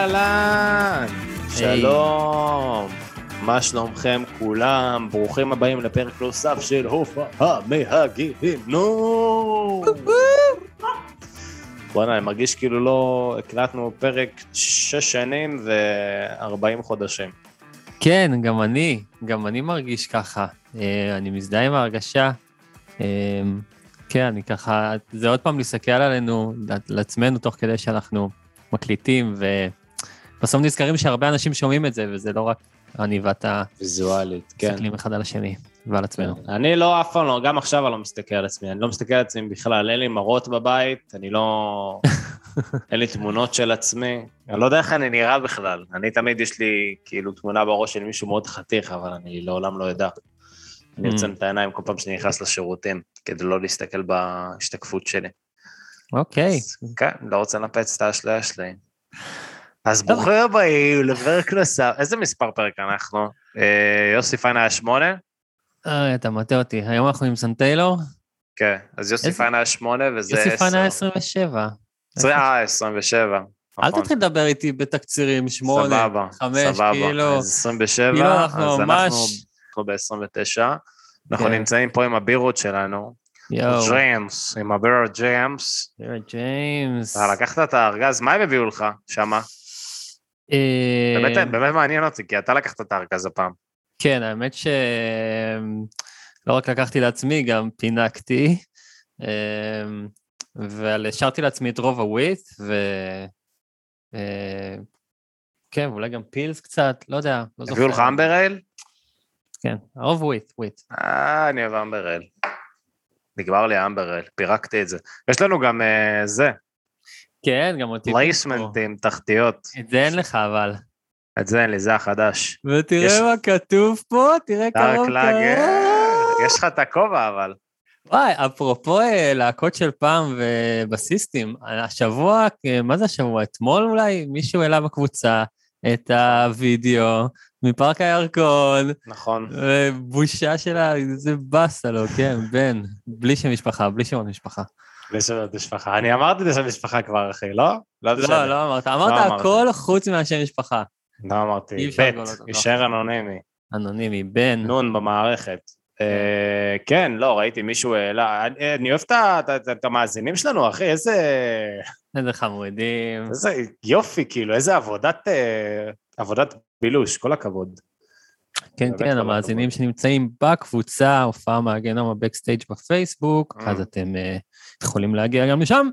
אהלן, שלום, מה שלומכם כולם? ברוכים הבאים לפרק נוסף של הופעה מהגיהנום. בוא'נה, אני מרגיש כאילו לא הקלטנו פרק שש שנים ו-40 חודשים. כן, גם אני, גם אני מרגיש ככה. אה, אני מזדהה עם ההרגשה. אה, כן, אני ככה, זה עוד פעם להסתכל עלינו, על עצמנו, תוך כדי שאנחנו מקליטים, ובסוף נזכרים שהרבה אנשים שומעים את זה, וזה לא רק אני ואתה ויזואלית, כן. מסתכלים אחד על השני ועל עצמנו. אני לא, אף פעם לא, גם עכשיו אני לא מסתכל על עצמי, אני לא מסתכל על עצמי בכלל, אין לי מראות בבית, אני לא... אין לי תמונות של עצמי, אני לא יודע איך אני נראה בכלל. אני תמיד יש לי כאילו תמונה בראש של מישהו מאוד חתיך, אבל אני לעולם לא אדע. אני Mm. עוצם את העיניים כל פעם שאני נכנס לשירותים, כדי לא להסתכל בהשתקפות שלי. אוקיי, כן, לא רוצה לנפץ את האשליה שלי. אז ברוכים הבאים לפרק נוסף, איזה מספר פרק אנחנו? אה, יוסי פיין היה שמונה? אה, אתה מטעה אותי. היום אנחנו עם סן טיילור, כן, אז יוסי פיין היה שמונה וזה עשר. יוסי פיין היה 27. עשרה- אה, 27. אל נכון. תתחיל לדבר איתי בתקצירים, שמונה, סבבה, חמש, סבבה. כאילו, אז 27, כאילו אנחנו אז ממש- אנחנו אנחנו ב-29. אנחנו כן. נמצאים פה עם הבירות שלנו, יואו, ג'יימס, עם הבירות ג'יימס. ג'רד ג'יימס. לקחת את הארגז, מה הם הביאו לך שמה? אה, באמת באמת מעניין אותי, כי אתה לקחת את הארגז הפעם. כן, האמת ש... לא רק לקחתי לעצמי, גם פינקתי, אמ, והשארתי לעצמי את רוב ה wheat, ו... אה, כן, ואולי גם פילס קצת, לא יודע, לא זוכר. הביאו לך amber ale? כן, הרוב וויט, וויט. אה, אני אוהב amber ale. נגמר לי ה amber ale, פירקתי את זה. יש לנו גם אה, זה, כן, גם אותי. פלייסמטים, תחתיות. את זה אין לך, אבל. את זה אין לי, זה החדש. ותראה יש- מה כתוב פה, תראה dark קרוב לאגר. יש לך את הכובע אבל. וואי, אפרופו אה, להקות של פעם ובסיסטים, השבוע, אה, מה זה השבוע? אתמול אולי מישהו העלה בקבוצה את הווידאו מפארק הירקון, נכון. ובושה שלה, איזה באסה לו, כן, בן, בלי שם משפחה, בלי שם משפחה. לשם המשפחה. אני אמרתי לשם המשפחה כבר, אחי, לא? לא לא. לא אמרת, לא אמרת אמרתי. הכל חוץ מהשם משפחה. לא אמרתי. בית. יישאר אנונימי. אנונימי, בן. נון במערכת. אה, כן, לא, ראיתי מישהו העלה, אני- אני אוהב את המאזינים שלנו, אחי, איזה... איזה חמודים. איזה יופי, כאילו, איזה עבודת... אה, עבודת בילוש, כל הכבוד. כן, כן, המאזינים. שנמצאים בקבוצה, הופעה מהגיהנום הבקסטייג' בפייסבוק, אה. אז אתם אה, יכולים להגיע גם לשם.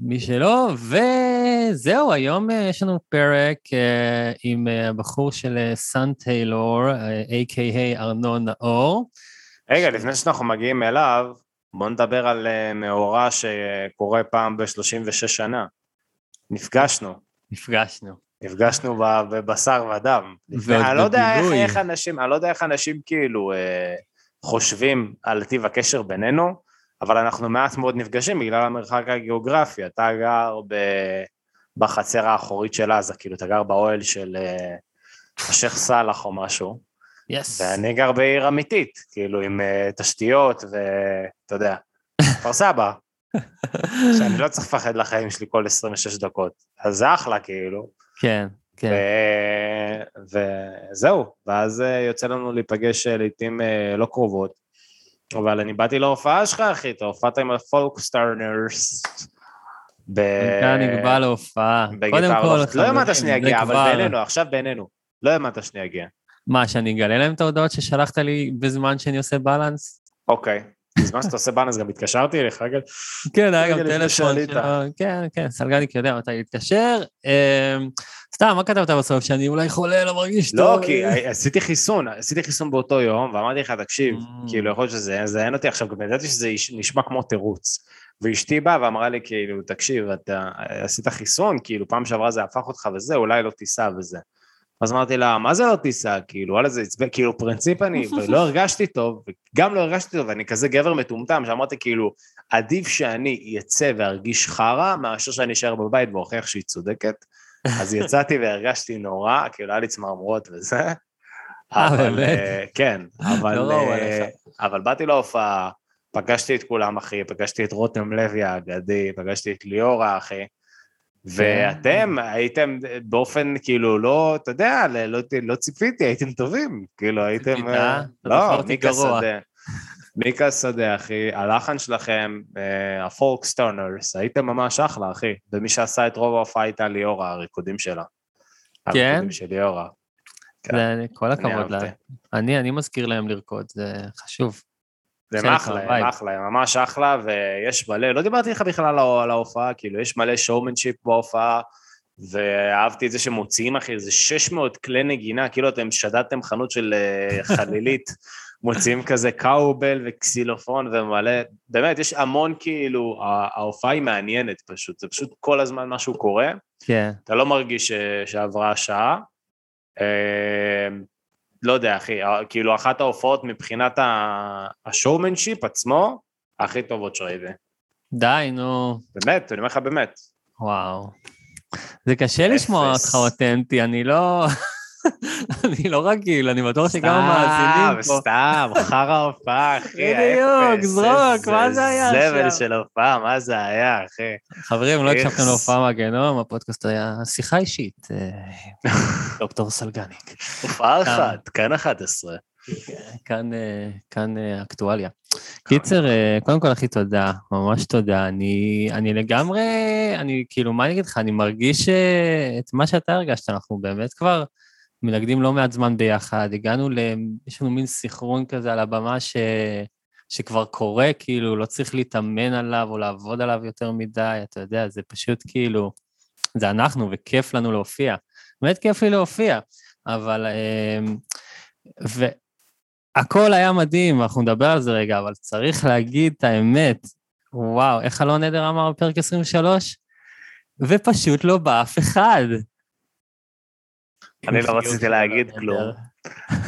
מי שלא, וזהו, היום אה, יש לנו פרק אה, עם אה, הבחור של סאן טיילור, a.k.a ארנון נאור. רגע, לפני שאנחנו מגיעים אליו, בואו נדבר על מאורע שקורה פעם ב-36 שנה. נפגשנו, נפגשנו. נפגשנו בבשר ודם. ועוד אני לא יודע איך. איך אנשים, אני לא יודע איך אנשים כאילו אה, חושבים על טיב הקשר בינינו, אבל אנחנו מעט מאוד נפגשים בגלל המרחק הגיאוגרפי. אתה גר ב... בחצר האחורית של עזה, כאילו אתה גר באוהל של אה, השייח' סאלח או משהו, Yes. ואני גר בעיר אמיתית, כאילו עם אה, תשתיות ואתה יודע, כפר סבא, שאני לא צריך לפחד לחיים שלי כל 26 דקות, אז זה אחלה כאילו. כן, כן. ו... וזהו, ואז אה, יוצא לנו להיפגש לעיתים לא קרובות. אבל אני באתי להופעה שלך, אחי, אתה הופעת עם הפולקסטונרס. ב... אתה נקבע להופעה. קודם בגיטרה כל. לא האמנת שאני אגיע, אבל בינינו, עכשיו בינינו. לא האמנת שאני אגיע. מה, שאני אגלה להם את ההודעות ששלחת לי בזמן שאני עושה בלנס? אוקיי, בזמן שאתה עושה באנס גם התקשרתי אליך, רגע. כן, היה גם לפני טלפון. שלו, כן, כן, סלגניק יודע מתי להתקשר. אמ, סתם, מה כתבת בסוף? שאני אולי חולה, לא מרגיש לא, טוב? כי עשיתי חיסון, עשיתי חיסון באותו יום, ואמרתי לך, תקשיב, Mm. כאילו, יכול להיות שזה יזיין אותי עכשיו, גם ידעתי שזה נשמע כמו תירוץ. ואשתי באה ואמרה לי, כאילו, תקשיב, אתה עשית חיסון, כאילו, פעם שעברה זה הפך אותך וזה, אולי לא תיסע וזה. אז אמרתי לה, מה זה לא תיסע? כאילו, וואלה, זה עצבן, כאילו, פרינציפ אני, ולא הרגשתי טוב, וגם לא הרגשתי טוב, ואני כזה גבר מטומטם, שאמרתי, כאילו, עדיף שאני אצא וארגיש חרא, מאשר שאני אשאר בבית ואוכיח שהיא צודקת. אז יצאתי והרגשתי נורא, כאילו, היה לי צמרמורות וזה. אה, אבל? אה, כן, אבל, לא אה. אבל באתי להופעה, פגשתי את כולם, אחי, פגשתי את רותם לוי האגדי, פגשתי את ליאורה, אחי. ואתם הייתם באופן, כאילו, לא, אתה יודע, לא, לא, לא ציפיתי, הייתם טובים. כאילו, הייתם... אה, אתה לא, מיקה. שדה. מיקה שדה, אחי, הלחן שלכם, אה, הפולקסטונרס, הייתם ממש אחלה, אחי. ומי שעשה את רוב ההופעה הייתה ליאורה, הריקודים שלה. כן? הריקודים של ליאורה. כן. זה- כל הכבוד אהבתי. לה. אני, אני מזכיר להם לרקוד, זה חשוב. זה אחלה. הם אחלה, הם ממש אחלה, ויש מלא, לא דיברתי איתך בכלל על ההופעה, כאילו, יש מלא showmanship בהופעה, ואהבתי את זה שמוציאים, אחי, איזה 600 כלי נגינה, כאילו אתם שדדתם חנות של אה, חלילית, מוציאים כזה קאובל וקסילופון ומלא, באמת, יש המון, כאילו, ההופעה היא מעניינת פשוט, זה פשוט כל הזמן משהו קורה, כן. אתה לא מרגיש ש- שעברה השעה. לא יודע, אחי, אה, כאילו אחת ההופעות מבחינת השואומנשיפ עצמו, הכי טובות שראיתי. די, נו. באמת, אני אומר לך באמת. וואו. זה קשה לשמוע. אותך אותנטי, אני לא... אני לא רגיל, אני בטוח שגם המאזינים סתם, פה. סתם, חרא ההופעה, אחי, בדיוק, זרוק, מה זה היה זבל שם? של הופעה, מה זה היה, אחי? חברים, לא הקשבתם. להופעה מהגיהנום, הפודקאסט היה שיחה אישית. אה, דוקטור סלגניק. הופעה סתם. אחת, כאן 11. כאן, אה, כאן אה, אקטואליה. קיצר, קודם כל, אחי, תודה, ממש תודה. אני, אני לגמרי, אני כאילו, מה אני אגיד לך, אני מרגיש את מה שאתה הרגשת, אנחנו באמת כבר מנגדים לא מעט זמן ביחד, הגענו ל... יש לנו מין סינכרון כזה על הבמה ש... שכבר קורה, כאילו, לא צריך להתאמן עליו או לעבוד עליו יותר מדי, אתה יודע, זה פשוט כאילו, זה אנחנו, וכיף לנו להופיע. באמת כיף לי להופיע, אבל... אה, ו... הכל היה מדהים, אנחנו נדבר על זה רגע, אבל צריך להגיד את האמת. וואו, איך אלון עדר אמר בפרק 23? ופשוט לא בא אף אחד. אני לא רציתי להגיד כלום.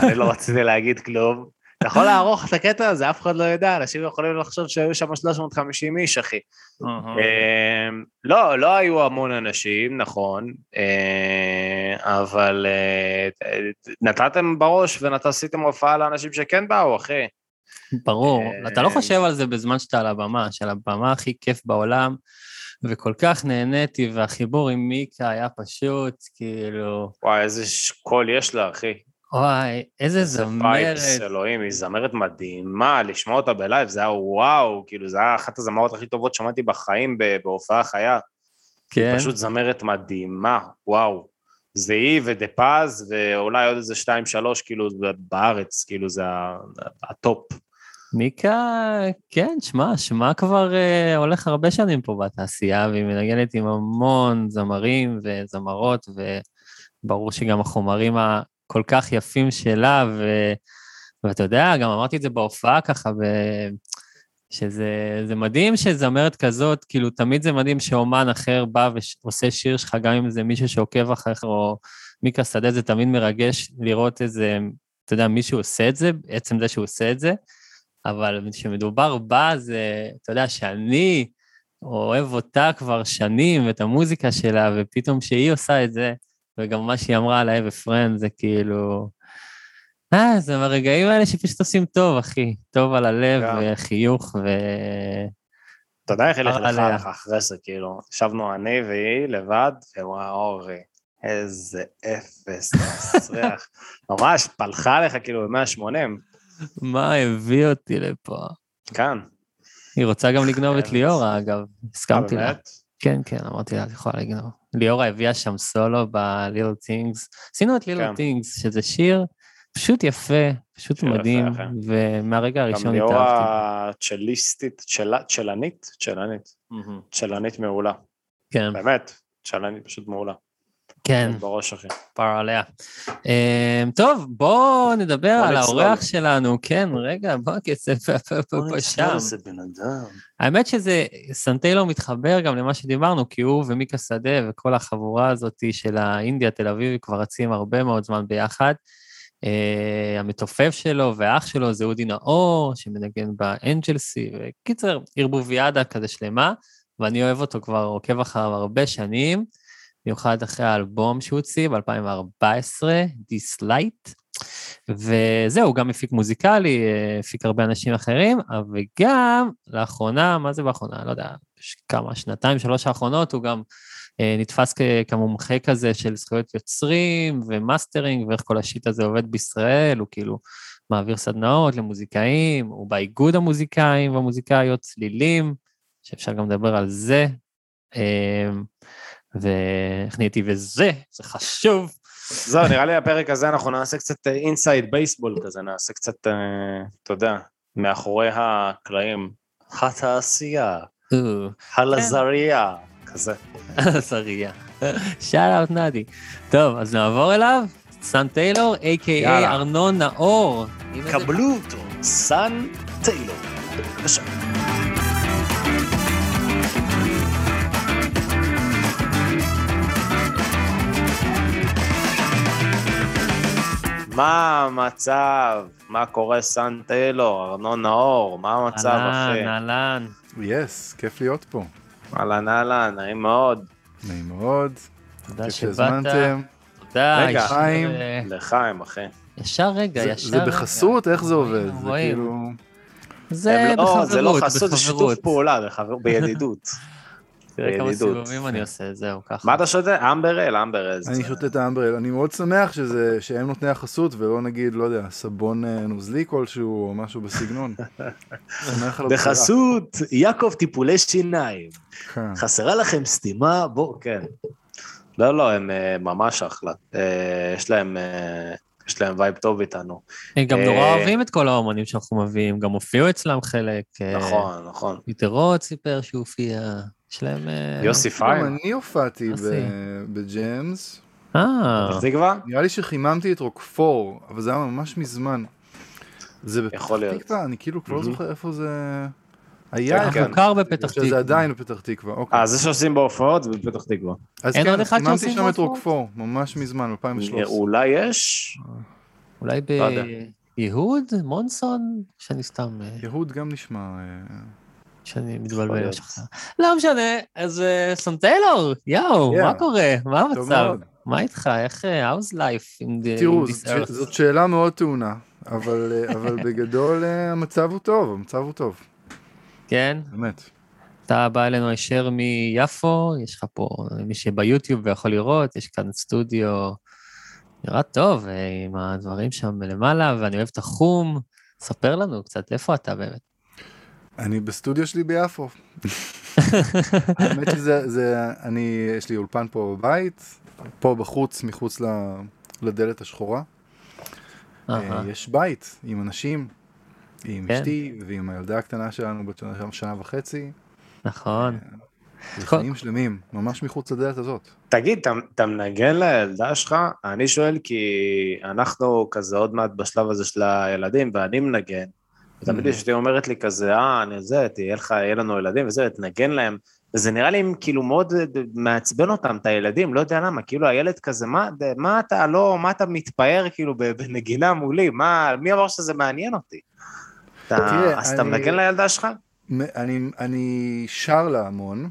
אני לא רציתי להגיד כלום. אתה יכול לערוך את הקטע הזה, אף אחד לא ידע, אנשים יכולים לחשוב שהיו שם 350 איש, אחי. אמ, לא, לא היו המון אנשים, נכון, אה, אבל אה, נתתם בראש ועשיתם הופעה לאנשים שכן באו, אחי. ברור, אה, אתה לא חושב על זה בזמן שאתה על הבמה, שעל הבמה הכי כיף בעולם, וכל כך נהניתי, והחיבור עם מיקה היה פשוט, כאילו, וואי, איזה קול יש לה, אחי. וואי, איזה זמרת. vibes, אלוהים, היא זמרת מדהימה, לשמוע אותה ב live, זה היה וואו, כאילו, זה היה אחת הזמרות הכי טובות שמעתי בחיים בהופעה חיה. כן, פשוט זמרת מדהימה, וואו. זה היא ודה פז, ואולי עוד איזה שתיים, שלוש, כאילו, בארץ, כאילו, זה הטופ. מיקה, כן, שמע, שמע כבר אה, הולך הרבה שנים פה בתעשייה, והיא מנגנת עם המון זמרים וזמרות, וברור שגם החומרים הכל כך יפים שלה, ו... ואתה יודע, גם אמרתי את זה בהופעה ככה, ו... שזה זה מדהים שזמרת כזאת, כאילו, תמיד זה מדהים שאומן אחר בא ועושה שיר שלך, גם אם זה מישהו שעוקב אחריך, או מיקה שדה, זה תמיד מרגש לראות איזה, אתה יודע, מישהו עושה את זה, עצם זה שהוא עושה את זה, אבל כשמדובר בה, זה, אתה יודע, שאני אוהב אותה כבר שנים, ואת המוזיקה שלה, ופתאום שהיא עושה את זה, וגם מה שהיא אמרה על האב ופרנד, זה כאילו... אה, זה מהרגעים האלה שפשוט עושים טוב, אחי. טוב על הלב, גם. וחיוך, ו... אתה יודע איך עליה. לך אחרי זה, כאילו, ישבנו אני והיא לבד, וואו, אורי, איזה אפס, מסריח. ממש, פלחה לך כאילו ב-180, מה הביא אותי לפה? כאן. היא רוצה גם לגנוב את באמת. ליאורה, אגב. הסכמתי לה. כן, כן, אמרתי לה, את יכולה לגנוב. ליאורה הביאה שם סולו ב-Little Things. עשינו את כן. Little Things, שזה שיר פשוט יפה, פשוט מדהים. ומהרגע גם הראשון התאהבתי. הצ'ליסטית, צ'לה- צ'לנית? צ'לנית. צ'לנית מעולה. כן, באמת, צ'לנית פשוט מעולה. כן, בראש אחי. פרה עליה. אמ, טוב, בואו נדבר על. האורח שלנו. כן, רגע, בוא כסף פה שם. האמת שזה, סנטיילו מתחבר גם למה שדיברנו, כי הוא ומיקה שדה וכל החבורה הזאת של האינדיה תל אביבי כבר רצים הרבה מאוד זמן ביחד. Uh, המתופף שלו והאח שלו זה אודי נאור, שמנגן באנג'לסי, וקיצר, ערבוביאדה כזה שלמה, ואני אוהב אותו כבר, עוקב אחריו הרבה שנים, במיוחד אחרי האלבום שהוא הוציא ב-2014, This Light, וזהו, הוא גם מפיק מוזיקלי, אה, הפיק הרבה אנשים אחרים, וגם לאחרונה, מה זה באחרונה? לא יודע, כמה, שנתיים, שלוש האחרונות, הוא גם אה, נתפס כ- כמומחה כזה של זכויות יוצרים ומאסטרינג, ואיך כל ה shit הזה עובד בישראל, הוא כאילו מעביר סדנאות למוזיקאים, הוא באיגוד המוזיקאים והמוזיקאיות, צלילים, שאפשר גם לדבר על זה. אה, ואיך נהייתי וזה, זה חשוב. זהו, נראה לי הפרק הזה אנחנו נעשה קצת אינסייד בייסבול כזה, נעשה קצת, אה, אתה יודע, מאחורי הקלעים. התעשייה, אה, הלזריה, כזה. זריה. שאט אאוט נאדי. טוב, אז נעבור אליו. סאן טיילור, a.k.a. ארנון נאור. קבלו אותו, סאן טיילור. בבקשה. מה המצב? מה קורה סאן טיילור? ארנון נאור? מה המצב, אחי? אהלן, אהלן. Yes, כיף להיות פה. אהלן אהלן, נעים מאוד. נעים מאוד, תודה שבאת. שהזמנתם. תודה, רגע. ישר, חיים. אה, לחיים, אחי. ישר רגע, זה- ישר זה רגע. בחסות? איך זה עובד? רואים, זה. כאילו... זה הם לא- בחברות, זה לא חסות, זה שיתוף בחברות. פעולה, בידידות. תראה כמה. סיבובים אני עושה, זהו, ככה. מה אתה שותה? אמברל, אמברל. אני שותה את האמברל, אני מאוד שמח שזה, שהם נותני החסות ולא נגיד, לא יודע, סבון אה, נוזלי כלשהו או משהו בסגנון. שמח על הבחירה. בחסות יעקב טיפולי שיניים. כן. חסרה לכם סתימה? בוא, כן. לא, לא, הם אה, ממש אחלה. אה, יש להם... יש להם vibe טוב איתנו. הם גם נורא אוהבים את כל האומנים שאנחנו מביאים, גם הופיעו אצלם חלק. נכון, נכון. פיטר רוט סיפר שהוא הופיע, יש להם... אה, יוסי גם פיין, אני הופעתי. בג'אמס, אה, פתח תקווה? נראה לי שחיממתי את רוקפור, אבל זה היה ממש מזמן. זה בפתח. תקווה, אני כאילו כבר לא. זוכר איפה זה... היה, כן. מוכר בפתח שזה תקווה. עדיין בפתח תקווה, אוקיי. אה, זה שעושים בהופעות זה בפתח תקווה. אז כן, חיממתי שם את? רוקפור, ממש מזמן, 2013. אולי יש? אולי לא. ביהוד? מונסון? שאני סתם... אה, יהוד גם נשמע... שאני מתבלבל. לשכנע. לא משנה, אז אה, סנטיילור, יואו, Yeah. מה קורה? מה המצב? מה איתך? איך... אה, how's life in תראו, this earth? זאת שאלה מאוד טעונה, אבל אה, בגדול המצב הוא טוב, המצב הוא טוב, כן? באמת. אתה בא אלינו הישר מיפו, יש לך פה, מי שביוטיוב ויכול לראות, יש כאן סטודיו נראה טוב, עם הדברים שם למעלה, ואני אוהב את החום. ספר לנו קצת, איפה אתה באמת? אני בסטודיו שלי ביפו. האמת שזה, זה, אני, יש לי אולפן פה בבית, פה בחוץ, מחוץ ל- לדלת השחורה. אה. יש בית עם אנשים, עם כן. אשתי ועם הילדה הקטנה שלנו בת שנה- שנה וחצי. נכון. זה כל- חיים שלמים, ממש מחוץ לדלת הזאת. תגיד, אתה מנגן לילדה שלך? אני שואל כי אנחנו כזה עוד מעט בשלב הזה של הילדים, ואני מנגן. ותמיד Mhm. אשתי אומרת לי כזה, אה, אני זה, תהיה לך, יהיה לנו ילדים וזה, תנגן להם. וזה נראה לי כאילו מאוד אה, מעצבן אותם, את הילדים, לא יודע למה, כאילו הילד כזה, מה, מה אתה לא, מה אתה מתפאר כאילו בנגינה מולי, מה, מי אמר שזה מעניין אותי? אתה, תראה, אז אתה אני- מנגן לילדה שלך? אני, אני שר לה המון.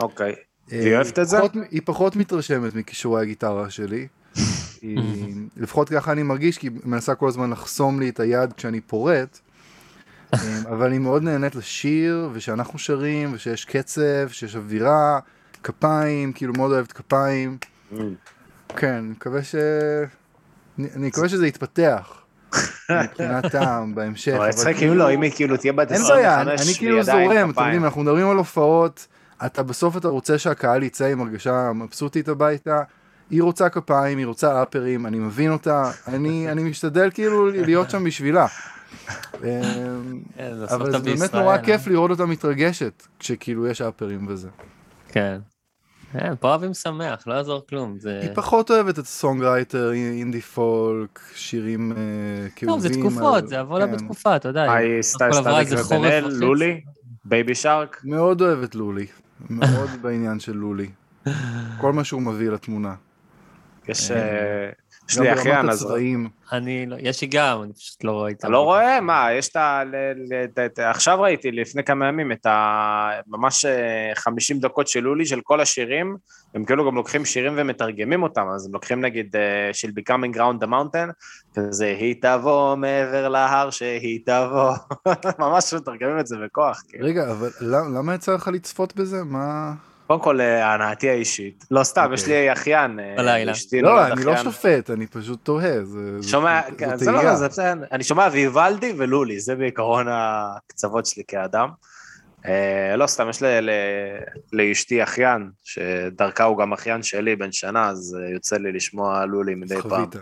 אוקיי. אה, והיא אוהבת את זה? פחות, היא פחות מתרשמת מכישורי הגיטרה שלי. היא, לפחות ככה אני מרגיש, כי היא מנסה כל הזמן לחסום לי את היד כשאני פורט. אה, אבל אני מאוד נהנית לשיר, ושאנחנו שרים, ושיש קצב, שיש אווירה, כפיים, כאילו מאוד אוהבת כפיים. Mm. כן, אני מקווה ש... אני מקווה שזה יתפתח. מבחינת טעם בהמשך. אבל אצלך כאילו לא, אם היא כאילו תהיה בת אין 25 בעיה, אני, כאילו זורם, אתם. יודעים, אנחנו מדברים על הופעות, אתה בסוף אתה רוצה שהקהל יצא עם הרגשה מבסוטית הביתה, היא רוצה כפיים, היא רוצה אפרים, אני מבין אותה, אני משתדל כאילו להיות שם בשבילה. אה, כן, אבל זה באמת נורא אה? כיף לראות אותה מתרגשת, כשכאילו יש אפרים וזה. כן. כן, פה אוהבים שמח, לא יעזור כלום. זה... היא פחות אוהבת את ה songwriter, indie folk, שירים אה, כאובים. טוב, זה תקופות, זה יבוא לה כן. בתקופה, אתה יודע. סטטיק איזה חורף ובן-אל. לולי, baby shark? מאוד אוהבת לולי, מאוד בעניין של לולי. כל מה שהוא מביא לתמונה. יש אה, אה, יש לי אחיין, אז הצבעים. אני לא, יש לי גם, אני פשוט לא רואה איתה. אתה לא רואה? מה, יש את ה... עכשיו ראיתי לפני כמה ימים את ה... ממש אה, 50 דקות של לולי של כל השירים, הם כאילו גם לוקחים שירים ומתרגמים אותם, אז הם לוקחים נגיד אה, של Becoming Ground the Mountain, כזה היא תבוא מעבר להר שהיא תבוא, ממש מתרגמים את זה בכוח. כאילו. רגע, אבל למ- למה יצא לך לצפות בזה? מה... קודם כל, אה, הנאתי האישית. לא סתם, יש אוקיי. לי אחיין. אה, בלילה. אשתי לא, נולד אני לא. שופט, אני פשוט תוהה. זה- שומע, כן, זה תהייה. לא, זה בסדר, אני שומע ויוולדי ולולי, זה בעיקרון הקצוות שלי כאדם. אה, לא, סתם, יש ל- ל- לאשתי אחיין, שדרכה הוא גם אחיין שלי, בן שנה, אז אה, יוצא לי לשמוע לולי מדי פעם. חווית.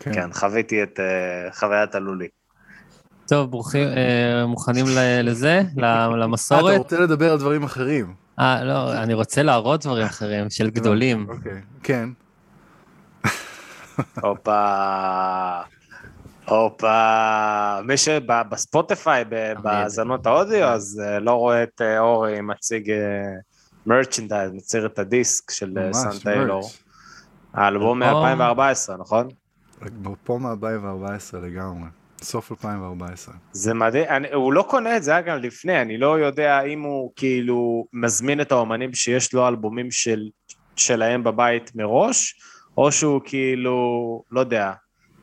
כן, חוויתי את אה, חוויית הלולי. טוב, ברוכים, אה, מוכנים ל- לזה? ל- אה, אתה למסורת? רוצה לדבר על דברים אחרים. אה, לא, אני רוצה להראות דברים אחרים, של גדולים. אוקיי. כן. הופה, הופה, מי שבספוטיפיי, ב- בהאזנות האודיו, אז אה, לא רואה את אה, אורי מציג מרצ'נדייז, מציג את הדיסק של אה, סן טיילור. האלבום אלבום. מ-2014, נכון? פה מ-2014 לגמרי. סוף 2014. זה מדהים, אני, הוא לא קונה את זה, היה גם לפני, אני לא יודע אם הוא כאילו מזמין את האומנים שיש לו אלבומים של, שלהם בבית מראש, או שהוא כאילו, לא יודע,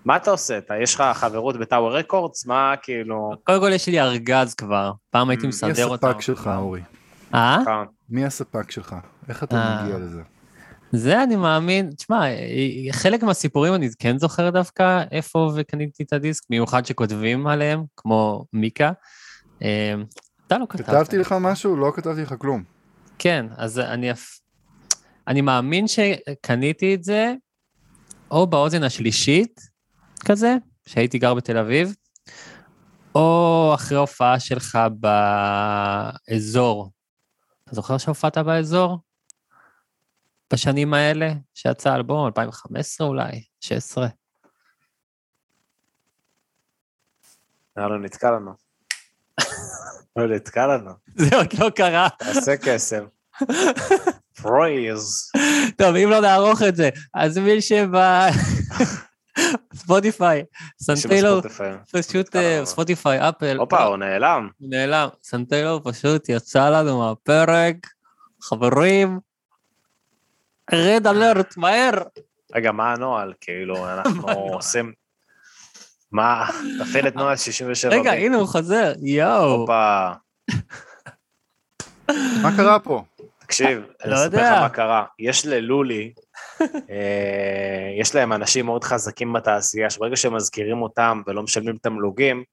מה אתה עושה? אתה, יש לך חברות בטאוור רקורדס? מה כאילו... קודם כל יש לי ארגז כבר, פעם הייתי מי מי מסדר אותם. הספק שלך, אורי? אה? אה, מי הספק שלך? איך אתה אה. מגיע לזה? זה אני מאמין, תשמע, חלק מהסיפורים אני כן זוכר דווקא איפה וקניתי את הדיסק, במיוחד שכותבים עליהם, כמו מיקה. אה, אתה לא כתבת. כתבתי לך משהו? לא כתבתי לך כלום. כן, אז אני, אני מאמין שקניתי את זה, או באוזן השלישית כזה, שהייתי גר בתל אביב, או אחרי הופעה שלך באזור. אתה זוכר שהופעת באזור? בשנים האלה, שיצא אלבום, 2015 אולי, 16. נראה לו נתקע לנו. לא נתקע לנו. זה עוד לא קרה. תעשה קסם. Froze. טוב, אם לא נערוך את זה, אז מי שבא... ספוטיפיי, סאן טיילור שבספוטיפיי. פשוט אה. ספוטיפיי, אפל, הופה, הוא נעלם. הוא נעלם. סאן טיילור פשוט יצא לנו מהפרק, חברים, red alert, מהר. רגע, מה הנוהל? כאילו, אנחנו עושים... מה? תפעיל את נוהל 67. רגע. הנה הוא חוזר, יואו. הופה. מה קרה פה? תקשיב, אני לא אספר לך יודע. מה קרה. יש ללולי, אה, יש להם אנשים מאוד חזקים בתעשייה, שברגע שמזכירים אותם ולא משלמים תמלוגים,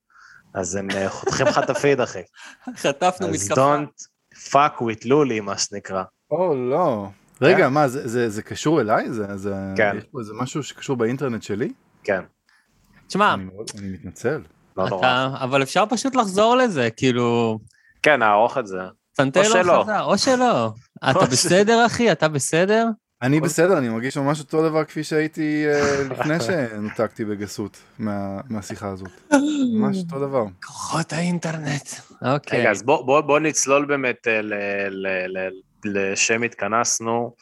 אז הם אה, חותכים לך את הפיד, אחי. חטפנו אז מתקפה. don't fuck with לולי, מה שנקרא. או, לא. רגע, מה, זה- זה זה קשור אליי? זה- זה- כן. יש פה איזה משהו שקשור באינטרנט שלי? כן, תשמע, אני מאוד- אני מתנצל. לא נורא. אתה, אבל אפשר פשוט לחזור לזה, כאילו, כן, נערוך את זה. שלא. חזר, או שלא. אתה או בסדר, אחי? אתה בסדר? אני בסדר, אני מרגיש ממש אותו דבר כפי שהייתי אה, לפני שנותקתי בגסות מה- מהשיחה הזאת. ממש אותו דבר. כוחות האינטרנט. אוקיי. רגע, אז בוא, בוא, בוא נצלול באמת אה, ל, ל, ל, לשם התכנסנו,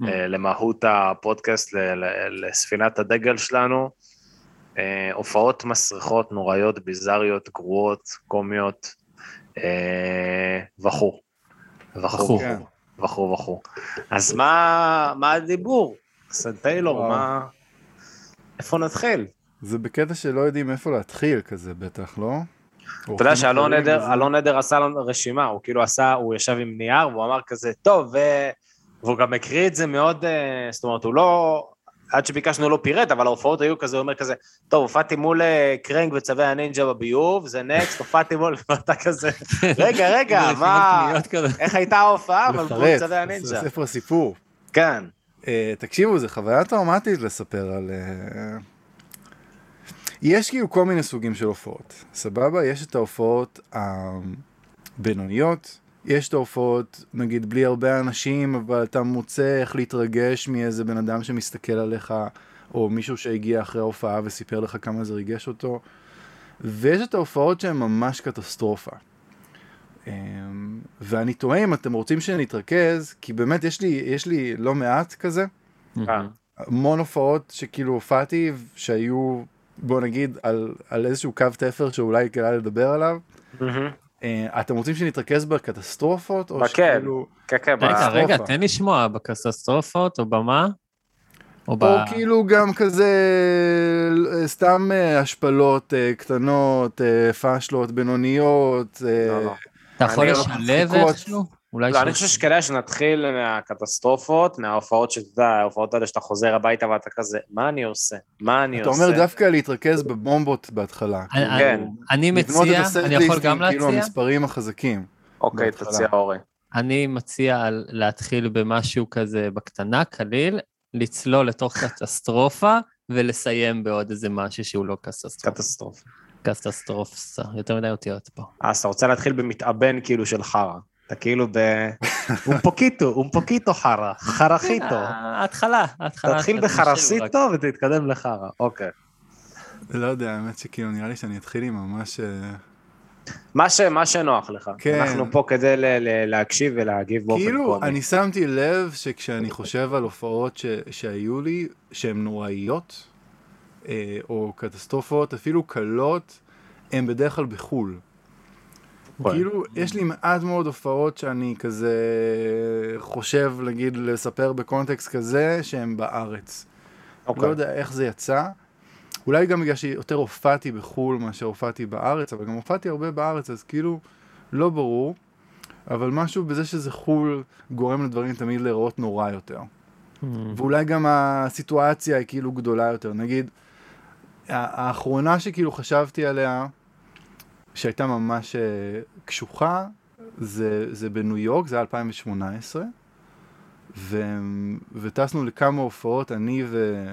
Mm. אה, למהות הפודקאסט, לספינת הדגל שלנו. אה, הופעות מסריחות, נוראיות, ביזריות, גרועות, קומיות, אה, וכו'. וכו'. וכו'. אז מה, מה הדיבור? סן טיילור. מה... איפה נתחיל? זה בקטע שלא יודעים איפה להתחיל כזה בטח, לא? אתה יודע שאלון עדר, אלון עדר עשה לנו רשימה, הוא כאילו עשה, הוא ישב עם נייר והוא אמר כזה, טוב, ו... והוא גם הקריא את זה מאוד, אה, זאת אומרת, הוא לא, עד שביקשנו לא פירט, אבל ההופעות היו כזה, הוא אומר כזה, טוב, הופעתי מול אה, קרנג וצבי הנינג'ה בביוב, זה next, הופעתי מול, ואתה כזה, רגע, רגע, מה. איך הייתה ההופעה, אבל מול צבי הנינג'ה? ספר הסיפור. כן, אה, תקשיבו, זו חוויה טראומטית לספר על... יש כאילו כל מיני סוגים של הופעות, סבבה? יש את ההופעות הבינוניות, יש את ההופעות, נגיד, בלי הרבה אנשים, אבל אתה מוצא איך להתרגש מאיזה בן אדם שמסתכל עליך, או מישהו שהגיע אחרי ההופעה וסיפר לך כמה זה ריגש אותו. ויש את ההופעות שהן ממש קטסטרופה. אמ, ואני תוהה אם אתם רוצים שנתרכז, כי באמת יש לי, יש לי לא מעט כזה, אה, המון הופעות שכאילו הופעתי, שהיו, בוא נגיד, על, על איזשהו קו תפר שאולי כדאי לדבר עליו. מהמם. אה, אתם רוצים שנתרכז בקטסטרופות? או. שכאילו... כן, כן, רגע, ב- רגע. תן לשמוע, בקטסטרופות או במה? או ב... או כאילו גם כזה אה, סתם אה, השפלות קטנות, פאשלות, בינוניות. לא, לא. אתה יכול לשלב. איכשהו? אולי לא, אני חושב שכדאי שנתחיל מהקטסטרופות, מההופעות שאתה יודע, ההופעות האלה שאתה חוזר הביתה ואתה כזה, מה אני עושה? מה אני אתה עושה? אומר דווקא להתרכז בבומבות בהתחלה. כאילו, כן. אני מציע, אני יכול גם כאילו להציע? המספרים החזקים. אוקיי. תציע אורי. אני מציע להתחיל במשהו כזה בקטנה, קליל, לצלול לתוך קטסטרופה, ולסיים בעוד איזה משהו שהוא לא קטסטרופה. קטסטרופה. קטסטרופסה, יותר מדי אותיות פה. אה, אז אתה רוצה להתחיל במתאבן כאילו של חרא. אתה כאילו ב... un poquito, un poquito חרא, חרחיטו. אה, ההתחלה, ההתחלה. תתחיל רק. בחרסיטו ותתקדם לחרא, אוקיי. לא יודע, האמת שכאילו נראה לי שאני אתחיל עם ממש... אה, מה ש- מה שנוח לך. כן. אנחנו פה כדי ל- ל- להקשיב ולהגיב באופן כאילו, קומי. אני שמתי לב שכשאני חושב על הופעות ש... שהיו לי, שהן נוראיות, אה, או קטסטרופות, אפילו קלות, הן בדרך כלל בחו"ל. אוקיי. כאילו, יש לי מעט מאוד הופעות שאני כזה חושב, נגיד, לספר בקונטקסט כזה, שהן בארץ. לא אוקיי. יודע איך זה יצא. אולי גם בגלל שיותר הופעתי בחו"ל מאשר הופעתי בארץ, אבל גם הופעתי הרבה בארץ, אז כאילו, לא ברור. אבל משהו בזה שזה חו"ל גורם לדברים תמיד להיראות נורא יותר. ואולי גם הסיטואציה היא כאילו גדולה יותר. נגיד, האחרונה שכאילו חשבתי עליה, שהייתה ממש אה, קשוחה, זה, זה בניו יורק, זה היה 2018, ו, וטסנו לכמה הופעות, אני ו,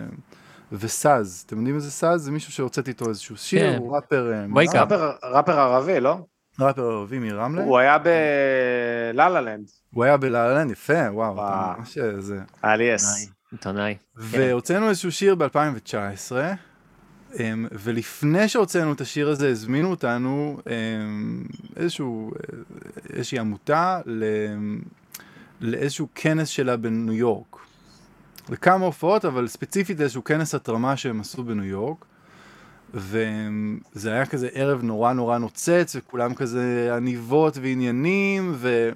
וסאז. אתם יודעים איזה סאז? זה מישהו שהוצאתי איתו איזשהו שיר, כן. הוא ראפר, אה. ראפר- ראפר ערבי, לא? ראפר ערבי מרמלה. הוא היה בלה-לה לנד. הוא היה בלה-לה-לנד, יפה, וואו, אתה וואו. ממש אה, זה. היה לי יס. עיתונאי. והוצאנו איזשהו שיר ב-2019, אמ, ולפני שהוצאנו את השיר הזה, הזמינו אותנו אמ, איזשהו, איזושהי עמותה לאיזשהו כנס שלה בניו יורק. לכמה הופעות, אבל ספציפית איזשהו כנס התרמה שהם עשו בניו יורק. וזה היה כזה ערב נורא נורא נוצץ, וכולם כזה עניבות ועניינים, ו...